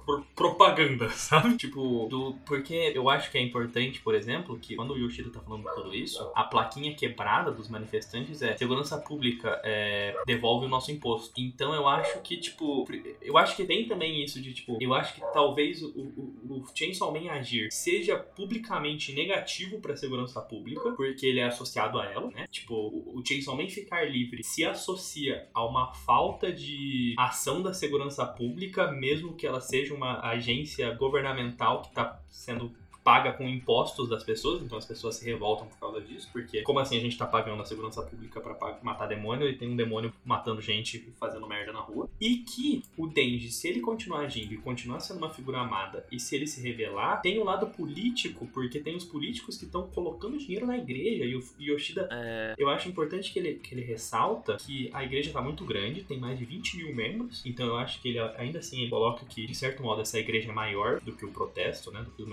por propaganda, sabe? Tipo, do, porque eu acho que é importante, por exemplo, que quando o Yoshida tá falando tudo isso, a plaquinha quebrada dos manifestantes é segurança pública é, devolve o nosso imposto. Então eu acho que, tipo, eu acho que tem também isso de, tipo, eu acho que talvez o, o, o Chainsaw Man agir seja publicamente negativo pra segurança pública, porque ele é associado a ela, né? Tipo, o Chainsaw Man ficar livre se associa a uma falta de ação da segurança pública, mesmo que ela seja uma agência governamental que está sendo paga com impostos das pessoas, então as pessoas se revoltam por causa disso, porque como assim a gente tá pagando a segurança pública para matar demônio e tem um demônio matando gente e fazendo merda na rua? E que o Denji, se ele continuar agindo e continuar sendo uma figura amada, e se ele se revelar, tem o um lado político, porque tem os políticos que estão colocando dinheiro na igreja, e o Yoshida, É, eu acho importante que ele, que ele ressalta que a igreja tá muito grande, tem mais de 20 mil membros, então eu acho que ele ainda assim ele coloca que, de certo modo, essa igreja é maior do que o protesto, né, do que os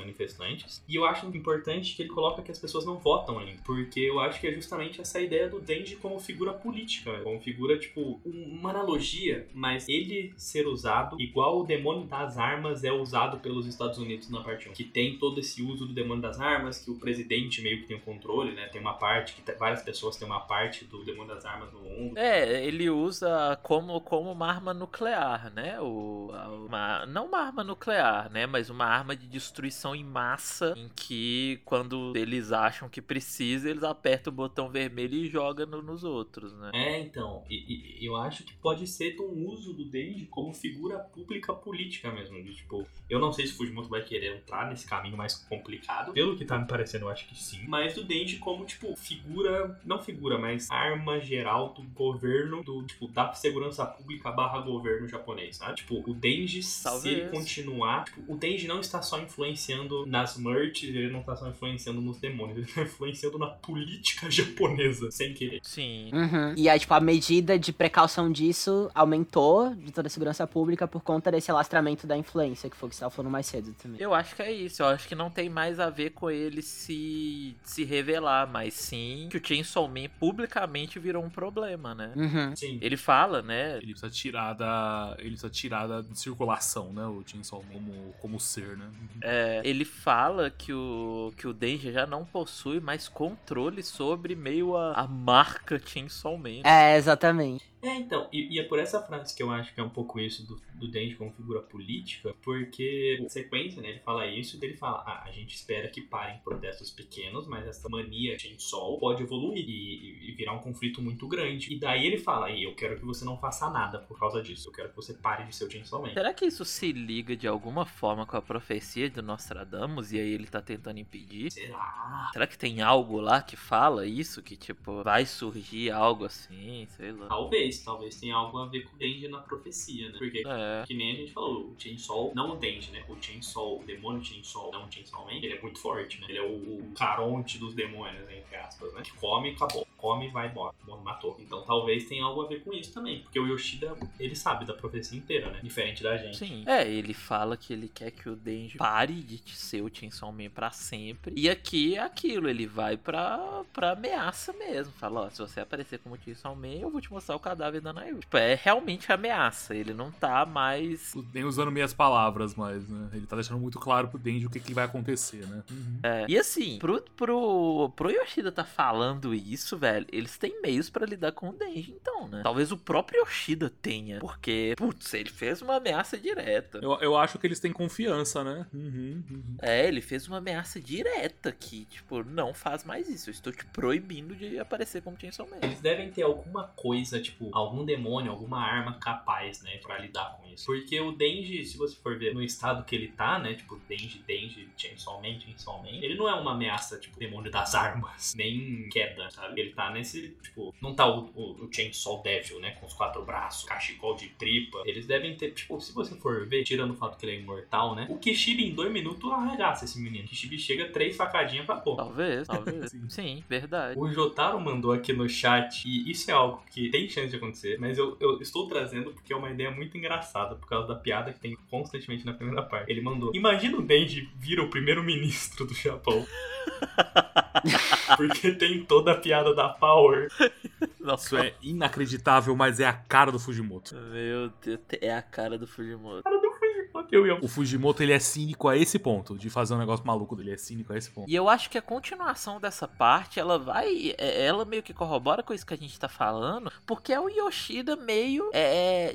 manifestantes. E eu acho importante que ele coloca que as pessoas não votam ainda. Porque eu acho que é justamente essa ideia do Denji como figura política, né? como figura, tipo, um- uma analogia, mas ele ser usado igual o demônio das armas é usado pelos Estados Unidos na parte 1. Que tem todo esse uso do demônio das armas, que o presidente meio que tem o controle, né? Tem uma parte, que te- várias pessoas têm uma parte do demônio das armas no mundo. É, ele usa como, como uma arma nuclear, né? O, uma, não uma arma nuclear, né? Mas uma arma de destruição em massa, em que quando eles acham que precisa, eles apertam o botão vermelho e jogam no- nos outros, né? É, então, e, e eu acho que pode ser um uso do Denji como figura pública política mesmo. De, tipo, eu não sei se o Fujimoto vai querer entrar nesse caminho mais complicado. Pelo que tá me parecendo, eu acho que sim. Mas do Denji como, tipo, figura, não figura, mas arma geral do governo, do, tipo, da segurança pública barra governo japonês, sabe? Tipo, o Denji, se ele continuar, tipo, o Denji não está só influenciando nas merch, ele não está só influenciando nos demônios, ele está influenciando na política japonesa, sem querer. Sim. Uhum. E aí, tipo, a medida de precaução disso aumentou de toda a segurança pública por conta desse alastramento da influência, que foi o que você tava falando mais cedo também. Eu acho que é isso. Eu acho que não tem mais a ver com ele se, se revelar, mas sim que o Chainsaw Man publicamente virou um problema, né? Uhum. Sim. Ele fala, né? Ele precisa tirar da. Ele precisa tirar da circulação, né? O Chainsaw Man como, como ser, né? É, ele fala que o, que o Denji já não possui mais controle sobre meio a, a marca Chainsaw Man. É, exatamente. É, então, e, e é por essa frase que eu acho que é um pouco isso do, do Denji como figura política, porque na sequência, né, ele fala isso e ele fala, ah, a gente espera que parem protestos pequenos, mas essa mania Chainsaw pode evoluir e, e- e virar um conflito muito grande. E daí ele fala, e eu quero que você não faça nada por causa disso, eu quero que você pare de ser o Chainsaw Man. Será que isso se liga de alguma forma com a profecia do Nostradamus e aí ele tá tentando impedir? Será? Será que tem algo lá que fala isso? Que tipo, vai surgir algo assim, sei lá. Talvez, talvez tenha algo a ver com o Denji na profecia, né? Porque É. Que nem a gente falou, o Chainsaw, não o Denji, né? O Chainsaw, o demônio Chainsaw, não o Chainsaw Man, ele é muito forte, né? Ele é o, o caronte dos demônios, entre aspas, né? Que come e acabou. Come e vai embora. Matou. Então talvez tenha algo a ver com isso também. Porque o Yoshida, ele sabe da profecia inteira, né? Diferente da gente. Sim. É, ele fala que ele quer que o Denji pare de ser o Chainsaw Man pra sempre. E aqui é aquilo, ele vai pra, pra ameaça mesmo. Fala, ó, se você aparecer como Chainsaw Man, eu vou te mostrar o cadáver da Nayu. Tipo, é realmente ameaça. Ele não tá mais... Nem usando meias palavras, mas, né? Ele tá deixando muito claro pro Denji o que, que vai acontecer, né? É. E assim, pro, pro, pro Yoshida tá falando isso, velho, eles têm meios pra lidar com o Denji, então, né? Talvez o próprio Yoshida tenha. Porque, putz, ele fez uma ameaça direta. Eu, eu acho que eles têm confiança, né? Uhum, uhum. É, ele fez uma ameaça direta que, tipo, não faz mais isso. Eu estou te proibindo de aparecer como Chainsaw Man. Eles devem ter alguma coisa, tipo, algum demônio, alguma arma capaz, né, pra lidar com isso. Porque o Denji, se você for ver no estado que ele tá, né, tipo, Denji, Denji, Chainsaw Man, Chainsaw Man, ele não é uma ameaça, tipo, demônio das armas, nem queda, sabe? Ele tá nesse, tipo, não tá o, o, o Chainsaw Devil, né, com os quatro braços, cachecol de tripa. Eles devem ter, tipo, se você for ver, tirando o fato que ele é imortal, né, o Kishibe em dois minutos arregaça esse menino. O Kishibe chega três facadinhas pra pôr. Talvez, talvez. Sim, verdade. O Jotaro mandou aqui no chat, e isso é algo que tem chance de acontecer, mas eu, eu estou trazendo porque é uma ideia muito engraçada, por causa da piada que tem constantemente na primeira parte. Ele mandou: Imagina o Denji vira o primeiro-ministro do Japão. porque tem toda a piada da Power. Nossa, Isso é inacreditável, mas é a cara do Fujimoto. Meu Deus, é a cara do Fujimoto. Eu ia O Fujimoto, ele é cínico a esse ponto, de fazer um negócio maluco dele. É cínico a esse ponto. E eu acho que a continuação dessa parte, ela vai. é- Ela meio que corrobora com isso que a gente tá falando, porque é o Yoshida meio é,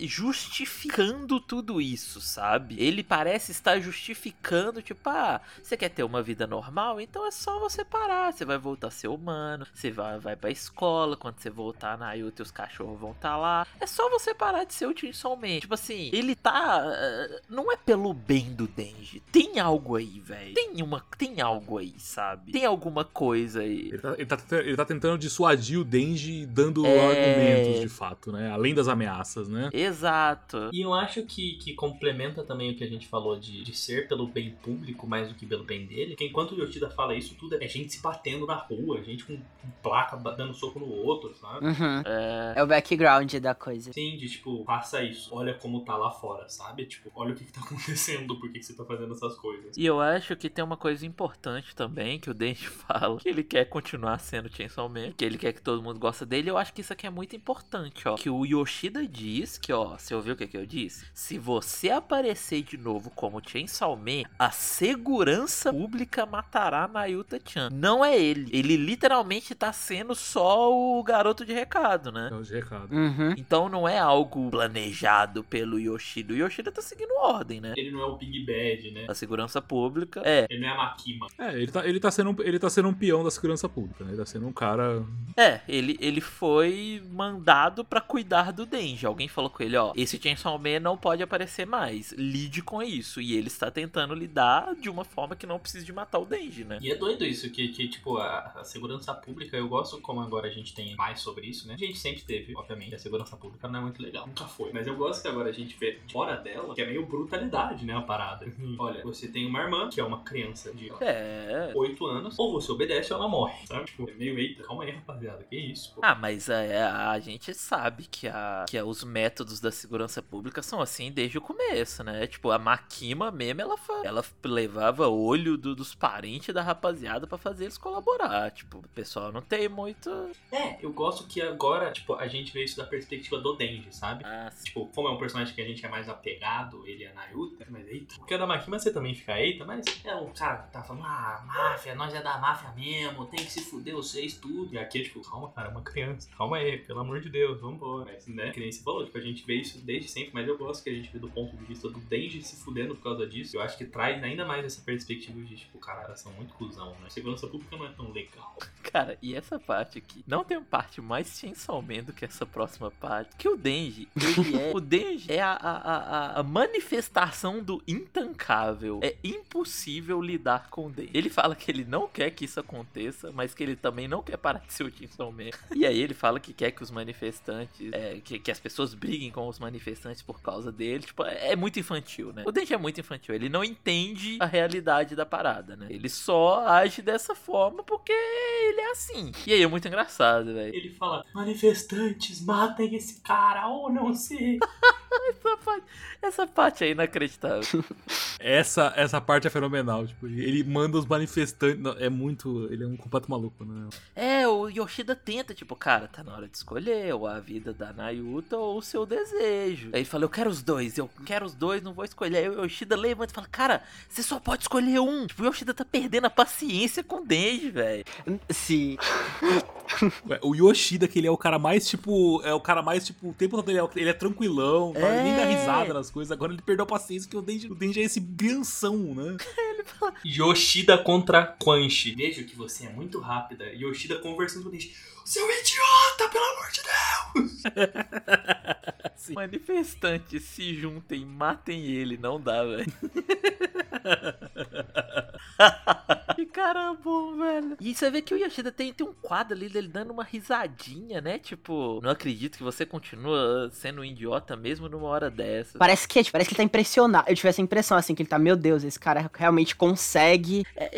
justificando tudo isso, sabe? Ele parece estar justificando, tipo, ah, você quer ter uma vida normal? Então é só você parar. Você vai voltar a ser humano, você vai, vai pra escola, quando você voltar na Yuta, os cachorros vão estar lá. É só você parar de ser o Man. Tipo assim, ele tá. eh, Não é pelo bem do Denji. Tem algo aí, velho. Tem uma. Tem algo aí, sabe? Tem alguma coisa aí. Ele tá, ele, tá, ele tá tentando dissuadir o Denji dando É. argumentos, de fato, né? Além das ameaças, né? Exato. E eu acho que, que complementa também o que a gente falou de, de ser pelo bem público mais do que pelo bem dele. Porque enquanto o Yoshida fala isso, tudo é gente se batendo na rua, gente com, com placa dando soco no outro, sabe? Uhum. É. É o background da coisa. Sim, de tipo, faça isso, olha como tá lá fora, sabe? Tipo, olha o que, que tá acontecendo, por que, que você tá fazendo essas coisas. E eu acho que tem uma coisa importante também que o Denji fala, que ele quer continuar sendo Chainsaw Man, que ele quer que todo mundo goste dele. Eu acho que isso aqui é muito importante, ó. Que o Yoshida diz que, ó, você ouviu o que, que eu disse? Se você aparecer de novo como Chainsaw Man, a segurança pública matará Nayuta-chan. Não é ele. Ele literalmente tá sendo só o garoto de recado, né? É o de recado. Uhum. Então não é algo planejado pelo Yoshida. O Yoshida tá seguindo ordem, né? Ele não é o Big Bad, né? A segurança pública é. Ele não é a Makima. É, ele tá, ele, tá sendo, um- ele tá sendo um peão da segurança pública, né? Ele tá sendo um cara. É, ele, ele foi mandado pra cuidar do Denji. Alguém falou com ele, ó, esse Chainsaw Man não pode aparecer mais. Lide com isso. E ele está tentando lidar de uma forma que não precise de matar o Denji, né? E é doido isso, que, que tipo, a, a segurança pública, eu gosto como agora a gente tem mais sobre isso, né? A gente sempre teve, obviamente, a segurança pública não é muito legal, nunca foi. Mas eu gosto que agora a gente vê fora dela, que é meio brutalidade, né, a parada. Olha, você tem uma irmã, que é uma criança de É. 8 anos, ou você obedece ou ela morre, sabe? Tipo, é meio, eita, calma aí, rapaziada, que isso, pô. Ah, mas é, a gente sabe que, a, que os métodos da segurança pública são assim desde o começo, né? Tipo, a Makima mesmo, ela, fa- ela levava olho do- dos parentes da rapaziada pra fazer eles colaborar. Tipo, o pessoal não tem muito. É, eu gosto que agora, tipo, a gente vê isso da perspectiva do Denji, sabe? Ah, Tipo, como é um personagem que a gente é mais apegado, ele é Nayuta, mas eita. Porque a da Makima você também fica eita, mas é um cara que tá falando, ah, máfia, nós é da máfia mesmo, tem que se fuder vocês tudo. E aqui é tipo, calma, cara, é uma criança, calma aí, pelo amor de Deus, vambora. Mas, né, que nem você falou, tipo, a gente vê isso desde sempre, mas eu gosto que a gente vê do ponto de vista do Denji se fudendo por causa disso. Eu acho que traz ainda mais essa perspectiva de, tipo, cara, são muito cuzão, né? Segurança pública não é tão legal. Cara, e essa parte aqui? Não tem parte mais Chainsaw Man do que essa próxima parte. Que o Denji, ele é. o Denji é a, a, a, a manifestação do intancável. É impossível lidar com o Denji. Ele fala que ele não quer que isso aconteça, mas que ele também não quer parar de ser o Chainsaw Man. E aí ele fala que quer que os manifestantes. é, que, que as pessoas briguem com os manifestantes por causa dele. Tipo, é, é muito infantil, né? O Denji é muito infantil. Ele não entende a realidade da parada, né? Ele só age dessa forma porque ele é assim. E aí é muito engraçado, velho. Ele fala, manifestantes, matem esse cara, ou não sei. Essa parte, essa parte é inacreditável. Essa, essa parte é fenomenal. Tipo, ele manda os manifestantes. não, É muito. Ele é um completo maluco, né? É, o Yoshida tenta, tipo, cara, tá na hora de escolher ou a vida da Nayuta ou o seu desejo. Aí ele fala, eu quero os dois, eu quero os dois, não vou escolher. Aí o Yoshida levanta e fala, cara, você só pode escolher um. Tipo, o Yoshida tá perdendo a paciência com o Denji, velho. Sim. Ué, O Yoshida, que ele é o cara mais, tipo. É o cara mais, tipo, o tempo todo ele é, ele é tranquilão, tá? É. nem dá risada nas coisas. Agora ele perdeu a paciência que o Denji, o Denji é esse ganção, né? Yoshida contra Quanchi. Vejo que você é muito rápida. Yoshida conversando com o Denji. Seu idiota, pelo amor de Deus! Manifestantes se juntem, matem ele, não dá, velho. e cara bom, velho. E você vê que o Yoshida tem, tem um quadro ali dele dando uma risadinha, né? Tipo, não acredito que você continua sendo um idiota mesmo numa hora dessa. Parece que, tipo, parece que ele tá impressionado. Eu tive essa impressão, assim, que ele tá, meu Deus, esse cara realmente consegue. É,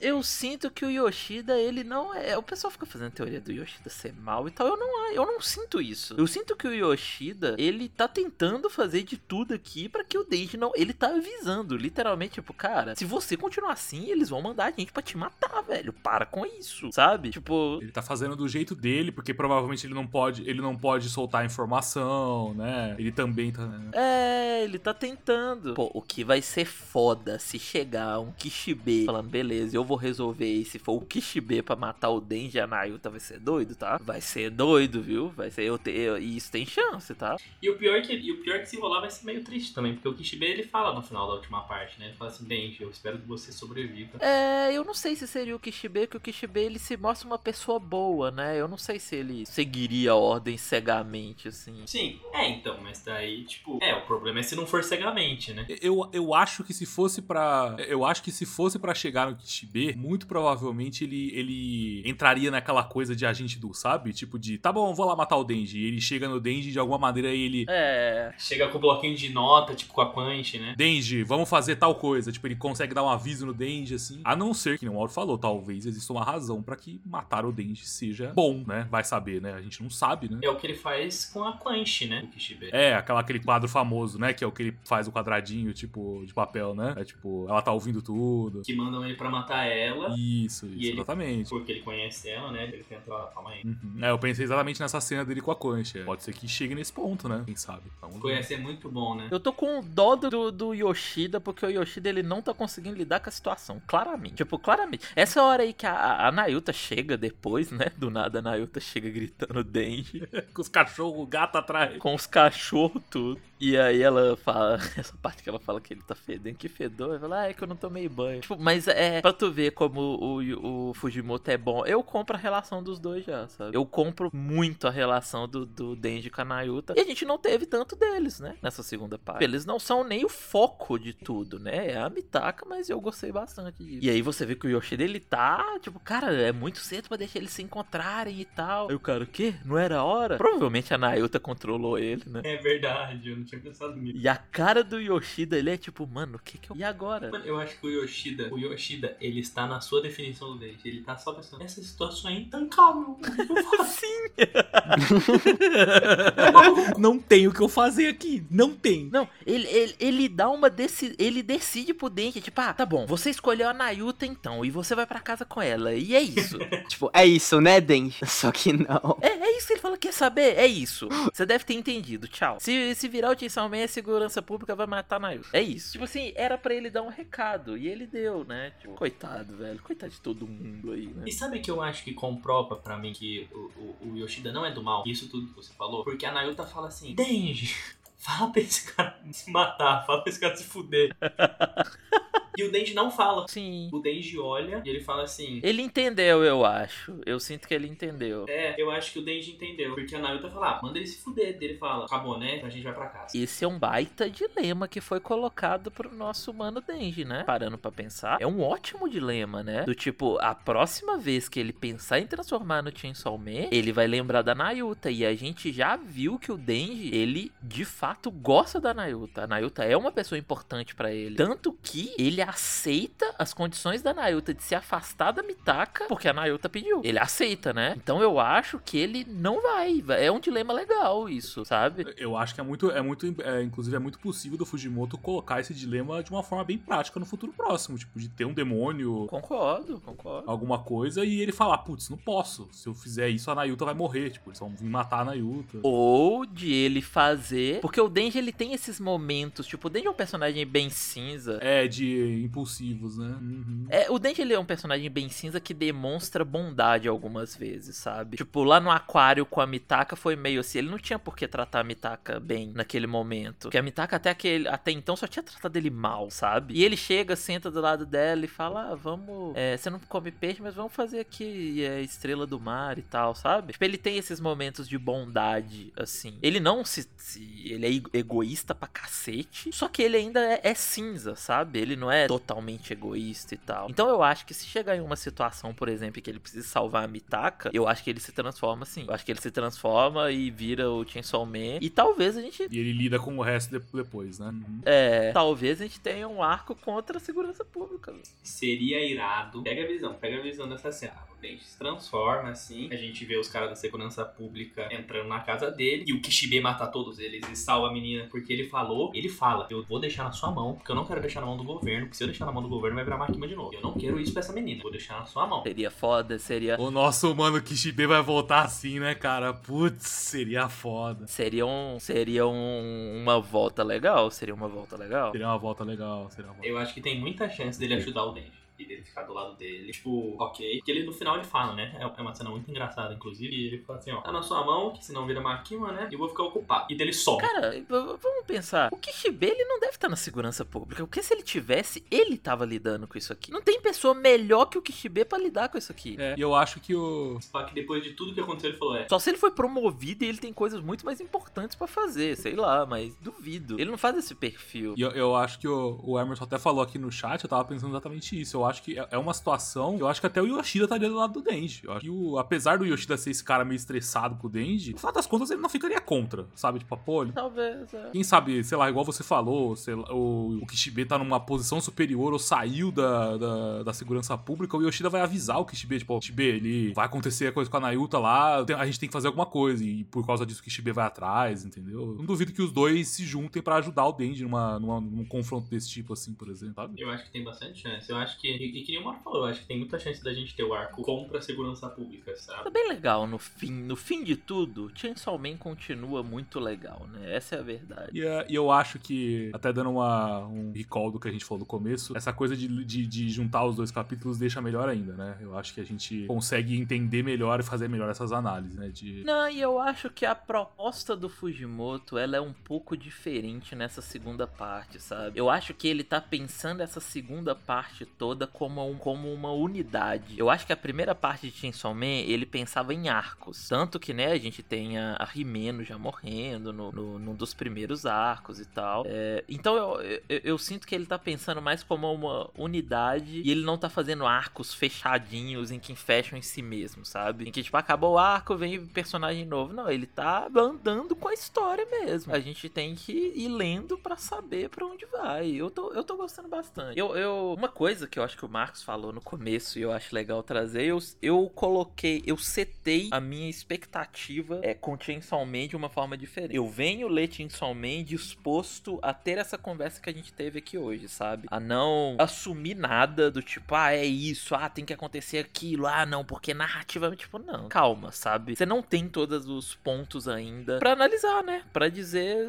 eu, eu sinto que o Yoshida, ele não é. O pessoal fica fazendo teoria do Yoshida ser mal e tal. Eu não, eu não sinto isso. Eu sinto que o Yoshida, ele tá tentando fazer de tudo aqui para que o Denji não. Ele tá avisando, literalmente, tipo, cara, se você continuar assim, eles vão mandar gente pra te matar, velho. Para com isso, sabe? Tipo. Ele tá fazendo do jeito dele, porque provavelmente ele não pode, ele não pode soltar informação, né? Ele também tá. né? É, ele tá tentando. Pô, o que vai ser foda se chegar um Kishibe falando, beleza, eu vou resolver e se for o Kishibe pra matar o Denji e a Nayuta, vai ser doido, tá? Vai ser doido, viu? Vai ser. Eu te, eu- e isso tem chance, tá? E o pior é que e o pior é que se rolar vai ser meio triste também, porque o Kishibe ele fala no final da última parte, né? Ele fala assim, Denji, eu espero que você sobreviva. É, eu não sei se seria o Kishibe, que o Kishibe ele se mostra uma pessoa boa, né? Eu não sei se ele seguiria a ordem cegamente, assim. Sim, é então, mas daí, tipo, é, o problema é se não for cegamente, né? Eu, eu acho que se fosse pra. Eu acho que se fosse pra chegar no Kishibe, muito provavelmente ele, ele entraria naquela coisa de agente do, sabe? Tipo de, tá bom, vou lá matar o Denji. E ele chega no Denji de alguma maneira e ele. É. Chega com o bloquinho de nota, tipo com a punch, né? Denji, vamos fazer tal coisa. Tipo, ele consegue dar um aviso no Denji, assim. A não ser que, nem o Mauro falou, talvez exista uma razão pra que matar o Denji seja bom, né? Vai saber, né? A gente não sabe, né? É o que ele faz com a punch, né? O Kishibe. É, aquela, aquele quadro famoso, né? Que é o que ele faz o quadradinho, tipo, de papel, né? É tipo, ela tá ouvindo tudo. Que mandam ele pra matar ela, Isso, isso, ele- exatamente. porque ele conhece ela, né? Ele tenta, calma aí. Uhum. É, eu pensei exatamente nessa cena dele com a Concha. Pode ser que chegue nesse ponto, né? Quem sabe? Vamos ver. Foi ia ser muito bom, né? Eu tô com dó do, do Yoshida, porque o Yoshida ele não tá conseguindo lidar com a situação, claramente. Tipo, claramente. Essa hora aí que a, a Nayuta chega depois, né? Do nada a Nayuta chega gritando Denji, Com os cachorros, o gato atrás. com os cachorros, tudo. E aí ela fala, essa parte que ela fala que ele tá fedendo, que fedor, ela fala, ah, é que eu não tomei banho. Tipo, mas é, pra tu ver como o, o Fujimoto é bom, eu compro a relação dos dois já, sabe? Eu compro muito a relação do, do Denji com a Nayuta. E a gente não teve tanto deles, né? Nessa segunda parte. Eles não são nem o foco de tudo, né? É a Mitaka, mas eu gostei bastante disso. E aí você vê que o Yoshida, ele tá, tipo, cara, é muito cedo pra deixar eles se encontrarem e tal. Aí o cara, o quê? Não era a hora? Provavelmente a Nayuta controlou ele, né? É verdade, eu não tinha pensado nisso. E a cara do Yoshida, ele é tipo, mano, o que que eu... E agora? Mano, eu acho que o Yoshida, o Yoshida, ele está na sua definição do dente. Ele tá só pensando, essa situação é intancável. Sim! Não tem o que eu fazer aqui. Não tem. Não, ele, ele, ele dá uma deci... ele decide pro Denji, tipo, ah, tá bom, você escolheu a Nayuta então, e você vai pra casa com ela, e é isso. Tipo, é isso, né, Denji? Só que não. é, é isso que ele fala, quer saber? É isso. Você deve ter entendido, tchau. Se, se virar o Chainsaw Man, a segurança pública vai matar a Nayuta. É isso. Tipo assim, era pra ele dar um recado, e ele deu, né? Tipo, coitado, velho, coitado de todo mundo aí, né? E sabe que eu acho que comprova pra mim que o, o, o Yoshida não é do mal? Isso tudo que você falou? Porque a Nayuta fala assim, Denji, fala pra esse cara se matar, fala pra esse cara se fuder. e o Denji não fala. Sim. O Denji olha e ele fala assim... Ele entendeu, eu acho. Eu sinto que ele entendeu. É, eu acho que o Denji entendeu. Porque a Nayuta fala, ah, manda ele se fuder. Ele fala, acabou, né? Então a gente vai pra casa. Esse é um baita dilema que foi colocado pro nosso mano Denji, né? Parando pra pensar, é um ótimo dilema, né? Do tipo, a próxima vez que ele pensar em transformar no Chainsaw Man, ele vai lembrar da Nayuta. E a gente já viu que o Denji, ele de fato gosta da Nayuta. A Nayuta é uma pessoa importante pra ele. Tanto que ele aceita as condições da Nayuta de se afastar da Mitaka, porque a Nayuta pediu. Ele aceita, né? Então eu acho que ele não vai. É um dilema legal isso, sabe? Eu acho que é muito, é muito, é, inclusive é muito possível do Fujimoto colocar esse dilema de uma forma bem prática no futuro próximo, tipo de ter um demônio, Concordo, concordo. alguma coisa e ele falar, putz, não posso. Se eu fizer isso a Nayuta vai morrer, tipo, eles vão vir matar a Nayuta. Ou de ele fazer. Porque o Denji ele tem esses momentos. Tipo, o Denji é um personagem bem cinza. É de impulsivos, né? Uhum. É, o Denji ele é um personagem bem cinza que demonstra bondade algumas vezes, sabe? Tipo, lá no aquário com a Mitaka foi meio assim, ele não tinha por que tratar a Mitaka bem naquele momento. Porque a Mitaka até, aquele, até então só tinha tratado ele mal, sabe? E ele chega, senta do lado dela e fala: ah, vamos. é, você não come peixe, mas vamos fazer aqui é, estrela do mar e tal, sabe? Tipo, ele tem esses momentos de bondade, assim. Ele não se. se- ele é ego- egoísta pra cacete. Só que ele ainda é, é cinza, sabe? Ele não é totalmente egoísta e tal. Então eu acho que se chegar em uma situação, por exemplo, que ele precisa salvar a Mitaka, eu acho que ele se transforma assim. Eu acho que ele se transforma e vira o Chainsaw Man. E talvez a gente. E ele lida com o resto depois, né? Uhum. É. Talvez a gente tenha um arco contra a segurança pública. Seria irado. Pega a visão, pega a visão dessa cena. O Dente se transforma assim. A gente vê os caras da segurança pública entrando na casa dele. E o Kishibe mata todos eles e salva a menina porque ele falou. Ele fala: Eu vou deixar na sua mão, porque eu não quero deixar na mão do governo. Porque se eu deixar na mão do governo, vai virar Makima de novo. Eu não quero isso pra essa menina. Vou deixar na sua mão. Seria foda, seria. O nosso mano Kishibe vai voltar assim, né, cara? Putz, seria foda. Seria, um, seria um, uma volta legal. Seria uma volta legal. Seria uma volta legal. Seria uma volta. Eu acho que tem muita chance dele ajudar o Denji e dele ficar do lado dele. Tipo, ok. Porque ele no final ele fala, né? É é uma cena muito engraçada, inclusive. E ele fala assim: ó, tá na sua mão, que senão vira Makima, né? E eu vou ficar ocupado. E dele some. Cara, vamos pensar. O Kishibe, ele não deve estar na segurança pública. Porque se ele tivesse, ele tava lidando com isso aqui. Não tem pessoa melhor que o Kishibe pra lidar com isso aqui. É, e eu acho que o. Só que depois de tudo que aconteceu, ele falou: é. Só se ele foi promovido e ele tem coisas muito mais importantes pra fazer, sei lá, mas duvido. Ele não faz esse perfil. E eu, eu acho que o, o Emerson até falou aqui no chat, eu tava pensando exatamente isso. Eu acho que é é uma situação. Eu acho que até o Yoshida estaria do lado do Denji. Eu acho que o, apesar do Yoshida ser esse cara meio estressado com o Denji, no final das contas ele não ficaria contra, sabe? Tipo, pô, ele- Talvez, é. quem sabe, sei lá, igual você falou, sei lá, o, o Kishibe tá numa posição superior ou saiu da, da, da segurança pública, o Yoshida vai avisar o Kishibe, tipo, ó, Kishibe, ele vai acontecer a coisa com a Nayuta lá, a gente tem que fazer alguma coisa, e por causa disso o Kishibe vai atrás, entendeu? Eu Não duvido que os dois se juntem pra ajudar o Denji numa, numa- num confronto desse tipo, assim, por exemplo, sabe? Eu acho que tem bastante chance. Eu acho que. E, e que nem o falou, eu acho que tem muita chance da gente ter o arco contra a segurança pública, Tá sabe? bem legal no fim. No fim de tudo, Chainsaw Man continua muito legal, né? Essa é a verdade. E, é- e eu acho que, até dando uma, um recall do que a gente falou no começo, essa coisa de, de, de juntar os dois capítulos deixa melhor ainda, né? Eu acho que a gente consegue entender melhor e fazer melhor essas análises, né? De... Não, e eu acho que a proposta do Fujimoto, ela é um pouco diferente nessa segunda parte, sabe? Eu acho que ele tá pensando essa segunda parte toda como, um, como uma unidade. Eu acho que a primeira parte de Chainsaw Man, ele pensava em arcos. Tanto que, né, a gente tem a, a Rimeno já morrendo no, no, num dos primeiros arcos e tal. É, então eu, eu, eu sinto que ele tá pensando mais como uma unidade e ele não tá fazendo arcos fechadinhos em que fecham em si mesmo, sabe? Em que, tipo, acabou o arco, vem personagem novo. Não, ele tá andando com a história mesmo. A gente tem que ir lendo pra saber pra onde vai. Eu tô, eu tô gostando bastante. Eu, eu, uma coisa que eu acho que o Marcos falou no começo e eu acho legal trazer, eu, eu coloquei, eu setei a minha expectativa é, com Chainsaw Man de uma forma diferente. Eu venho ler Chainsaw Man disposto a ter essa conversa que a gente teve aqui hoje, sabe? A não assumir nada do tipo, ah, é isso, ah, tem que acontecer aquilo, ah, não, porque narrativamente, tipo, não, calma, sabe? Você não tem todos os pontos ainda pra analisar, né? Pra dizer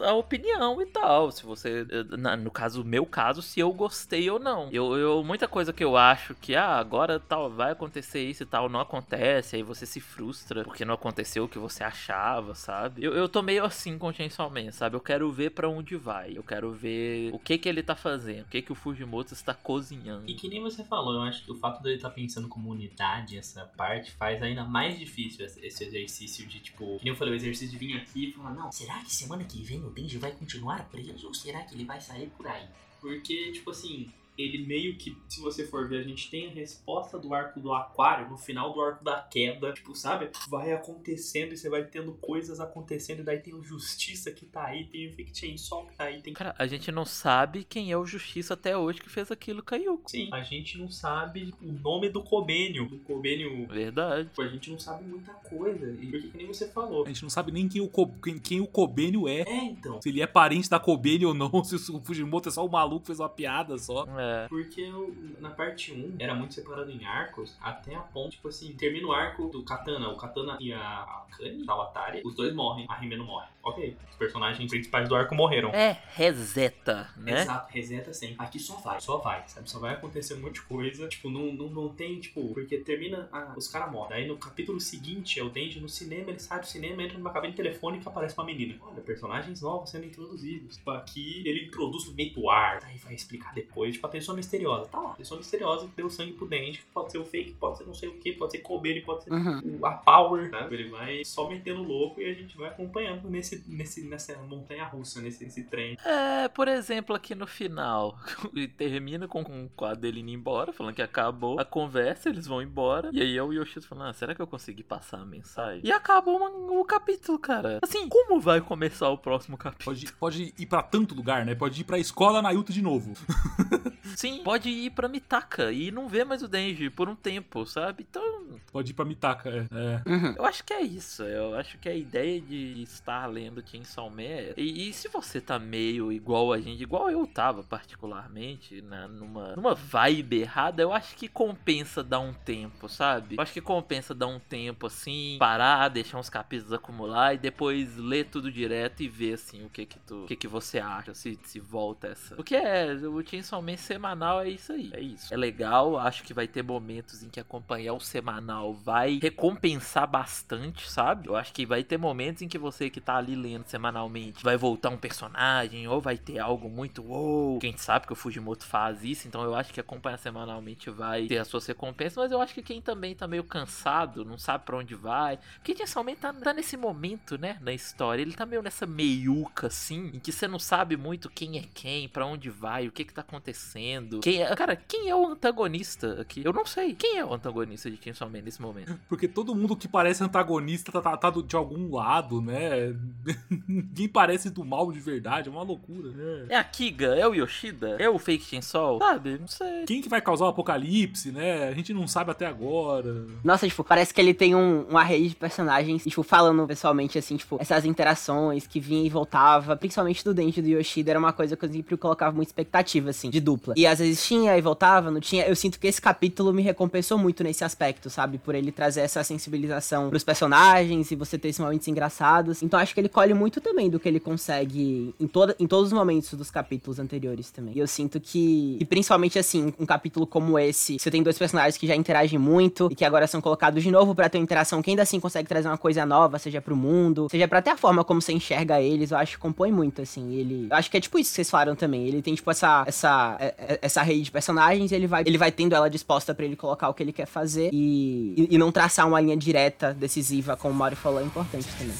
a, a opinião e tal. Se você, eh, na- no caso, meu caso, se eu gostei ou não. Eu, eu, muita coisa que eu acho que, ah, agora tal, vai acontecer isso e tal, não acontece, aí você se frustra porque não aconteceu o que você achava, sabe? Eu, eu tô meio assim Man, sabe? Eu quero ver pra onde vai, eu quero ver o que que ele tá fazendo, o que que o Fujimoto está cozinhando. E que nem você falou, eu acho que o fato dele estar pensando como unidade, essa parte, faz ainda mais difícil esse exercício de, tipo, que nem eu falei, o exercício de vir aqui e falar, não, será que semana que vem o Denji vai continuar preso ou será que ele vai sair por aí? Porque, tipo assim, ele meio que, se você for ver, a gente tem a resposta do arco do aquário no final do arco da queda. Tipo, sabe? Vai acontecendo e você vai tendo coisas acontecendo. E daí tem o Justiça que tá aí, tem o Fake Chainsaw que tá aí, tem Cara, a gente não sabe quem é o Justiça até hoje que fez aquilo com a Yuko. Sim, a gente não sabe o nome do Kobênio. Do Kobênio. Verdade. Tipo, a gente não sabe muita coisa. E porque que nem você falou. A gente não sabe nem quem o, Ko- quem, quem o Kobênio é. É, então. Se ele é parente da Kobênio ou não, se o Fujimoto é só um maluco que fez uma piada só. É. Porque eu- na parte 1 era muito separado em arcos, até a ponto, tipo assim, termina o arco do Katana. O Katana e a, Kani, a Watari, os dois morrem, a Rimeno morre. Ok, os personagens principais do arco morreram. É reseta, né? Exato, reseta sempre. Aqui só vai, só vai, sabe? Só vai acontecer um monte de coisa. Tipo, não, não, não tem, tipo, porque termina, a- os caras morrem. Aí no capítulo seguinte é o Denji no cinema, ele sai do cinema, entra numa cabine telefônica e aparece uma menina. Olha, personagens novos sendo introduzidos. Tipo, aqui ele introduz no meio do ar, aí vai explicar depois. Tipo, a pessoa misteriosa. Tá lá, pessoa misteriosa que deu sangue pro dente, pode ser o fake, pode ser não sei o que, pode ser Kobe, pode ser Uhum. a Power, né? Ele vai só metendo louco e a gente vai acompanhando nesse, nesse, nessa montanha russa, nesse, nesse trem. É, por exemplo, aqui no final, e termina com, com o quadro dele indo embora, falando que acabou a conversa, eles vão embora. E aí é o Yoshida falando, ah, será que eu consegui passar a mensagem? E acaba o, o capítulo, cara. Assim, como vai começar o próximo capítulo? Pode, pode ir pra tanto lugar, né? Pode ir pra escola Naruto de novo. Sim, pode ir pra Mitaka e não ver mais o Denji por um tempo, sabe? Então, Pode ir pra Mitaka, é. é. Uhum. eu acho que é isso. Eu acho que a ideia de estar lendo Chainsaw Man é... E, e se você tá meio igual a gente, igual eu tava particularmente, né, numa, numa vibe errada, eu acho que compensa dar um tempo, sabe? Eu acho que compensa dar um tempo assim, parar, deixar uns capítulos acumular e depois ler tudo direto e ver assim o que que tu, o que que você acha, se, se volta essa. Porque é, o Chainsaw Man semanal é isso aí, é isso. É legal, acho que vai ter momentos em que acompanhar o semanal vai recompensar bastante, sabe? Eu acho que vai ter momentos em que você que tá ali lendo semanalmente vai voltar um personagem ou vai ter algo muito wow. Quem sabe que o Fujimoto faz isso, então eu acho que acompanhar semanalmente vai ter as suas recompensas, mas eu acho que quem também tá meio cansado, não sabe pra onde vai, porque Chainsaw tá, tá nesse momento, né, na história, ele tá meio nessa meiuca assim, em que você não sabe muito quem é quem, pra onde vai, o que que tá acontecendo. Quem é, cara, quem é o antagonista aqui? Eu não sei. Quem é o antagonista de Chainsaw Man nesse momento? Porque todo mundo que parece antagonista tá, tá- tá do- de algum lado, né? Ninguém parece do mal de verdade, é uma loucura, né? É a Kiga? É o Yoshida? É o Fake Chainsaw? Sabe? Não sei. Quem que vai causar o apocalipse, né? A gente não sabe até agora. Nossa, tipo, parece que ele tem um, uma rede de personagens, tipo, falando pessoalmente, assim, tipo, essas interações que vinha e voltava, principalmente do Dente do Yoshida, era uma coisa que eu sempre colocava muita expectativa, assim, de dupla. E às vezes tinha e voltava, não tinha. Eu sinto que esse capítulo me recompensou muito nesse aspecto, sabe? Por ele trazer essa sensibilização pros personagens e você ter esses momentos engraçados. Então acho que ele colhe muito também do que ele consegue em, toda, em todos os momentos dos capítulos anteriores também. E eu sinto que, e principalmente assim, um capítulo como esse, você tem dois personagens que já interagem muito e que agora são colocados de novo pra ter uma interação que ainda assim consegue trazer uma coisa nova, seja pro mundo, seja pra até a forma como você enxerga eles, eu acho que compõe muito, assim. Ele. Eu acho que é tipo isso que vocês falaram também. Ele tem, tipo, essa, essa, é- é- essa rede de personagens, ele vai, ele vai tendo ela disposta pra ele colocar o que ele quer fazer e, e, e não traçar uma linha direta, decisiva, como o Mario falou, é importante também.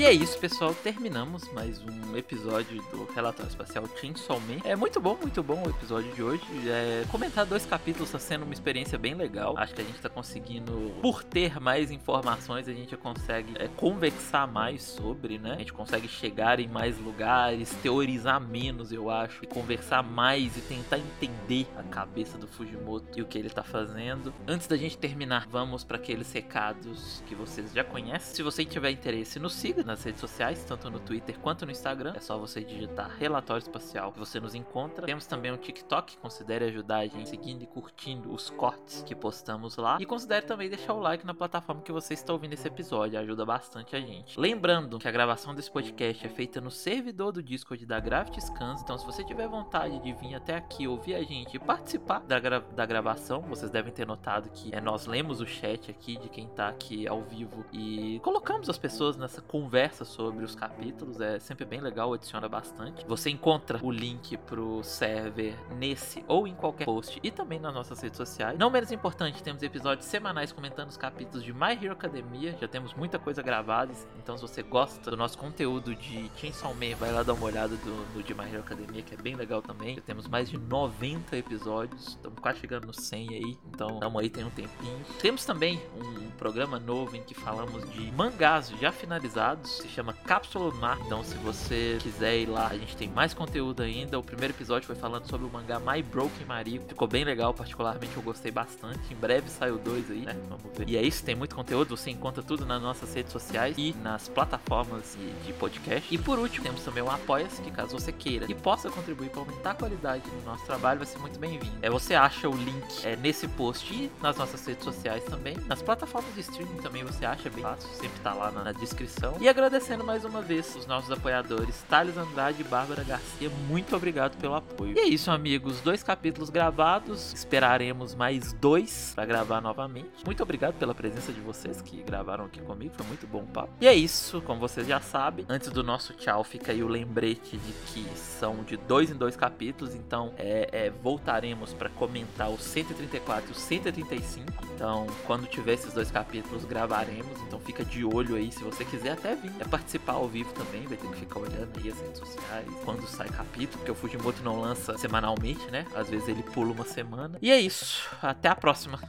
E é isso, pessoal. Terminamos mais um episódio do Relatório Espacial Chainsaw Man. É muito bom, muito bom o episódio de hoje. É, comentar dois capítulos está sendo uma experiência bem legal. Acho que a gente está conseguindo, por ter mais informações, a gente consegue é, conversar mais sobre, né? A gente consegue chegar em mais lugares, teorizar menos, eu acho, e conversar mais e tentar entender a cabeça do Fujimoto e o que ele tá fazendo. Antes da gente terminar, vamos para aqueles recados que vocês já conhecem. Se você tiver interesse, nos siga nas redes sociais, tanto no Twitter quanto no Instagram. É só você digitar Relatório Espacial que você nos encontra. Temos também um TikTok, considere ajudar a gente seguindo e curtindo os cortes que postamos lá. E considere também deixar o like na plataforma que você está ouvindo esse episódio, ajuda bastante a gente. Lembrando que a gravação desse podcast é feita no servidor do Discord da Gravity Scans, então se você tiver vontade de vir até aqui ouvir a gente e participar da, gra- da gravação, vocês devem ter notado que é, nós lemos o chat aqui de quem tá aqui ao vivo e colocamos as pessoas nessa conversa sobre os capítulos, é sempre bem legal, adiciona bastante. Você encontra o link pro server nesse ou em qualquer post e também nas nossas redes sociais. Não menos importante, temos episódios semanais comentando os capítulos de My Hero Academia, já temos muita coisa gravada, então se você gosta do nosso conteúdo de Chainsaw Man, vai lá dar uma olhada do, do de My Hero Academia, que é bem legal também. Já temos mais de 90 episódios, estamos quase chegando no 100 aí, então tamo aí, tem um tempinho. Temos também um programa novo em que falamos de mangás já finalizados, se chama Cápsula Mar, então se você quiser ir lá, a gente tem mais conteúdo ainda. O primeiro episódio foi falando sobre o mangá My Broken Mario, ficou bem legal, particularmente eu gostei bastante. Em breve sai o 2 aí, né? Vamos ver. E é isso, tem muito conteúdo, você encontra tudo nas nossas redes sociais e nas plataformas de, podcast. E por último, temos também o Apoia-se, que caso você queira e possa contribuir para aumentar a qualidade do nosso trabalho, vai ser muito bem-vindo. É, você acha o link é, nesse post e nas nossas redes sociais também. Nas plataformas de streaming também você acha bem fácil, sempre tá lá na, na descrição. E agradecendo mais uma vez os nossos apoiadores, Thales Andrade e Bárbara Garcia. Muito obrigado pelo apoio. E é isso, amigos. Dois capítulos gravados. Esperaremos mais dois para gravar novamente. Muito obrigado pela presença de vocês que gravaram aqui comigo. Foi muito bom o papo. E é isso, como vocês já sabem. Antes do nosso tchau, fica aí o lembrete de que são de dois em dois capítulos. Então, é, é voltaremos para comentar os 134 e os 135. Então, quando tiver esses dois capítulos, gravaremos. Então, fica de olho aí. Se você quiser até vir é participar ao vivo também, vai ter que ficar olhando aí as redes sociais, quando sai capítulo, porque o Fujimoto não lança semanalmente, né? Às vezes ele pula uma semana. E é isso, até a próxima.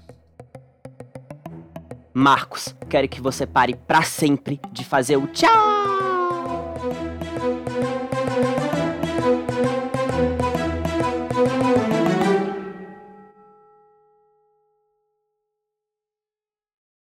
Marcos, quero que você pare para sempre de fazer o tchau.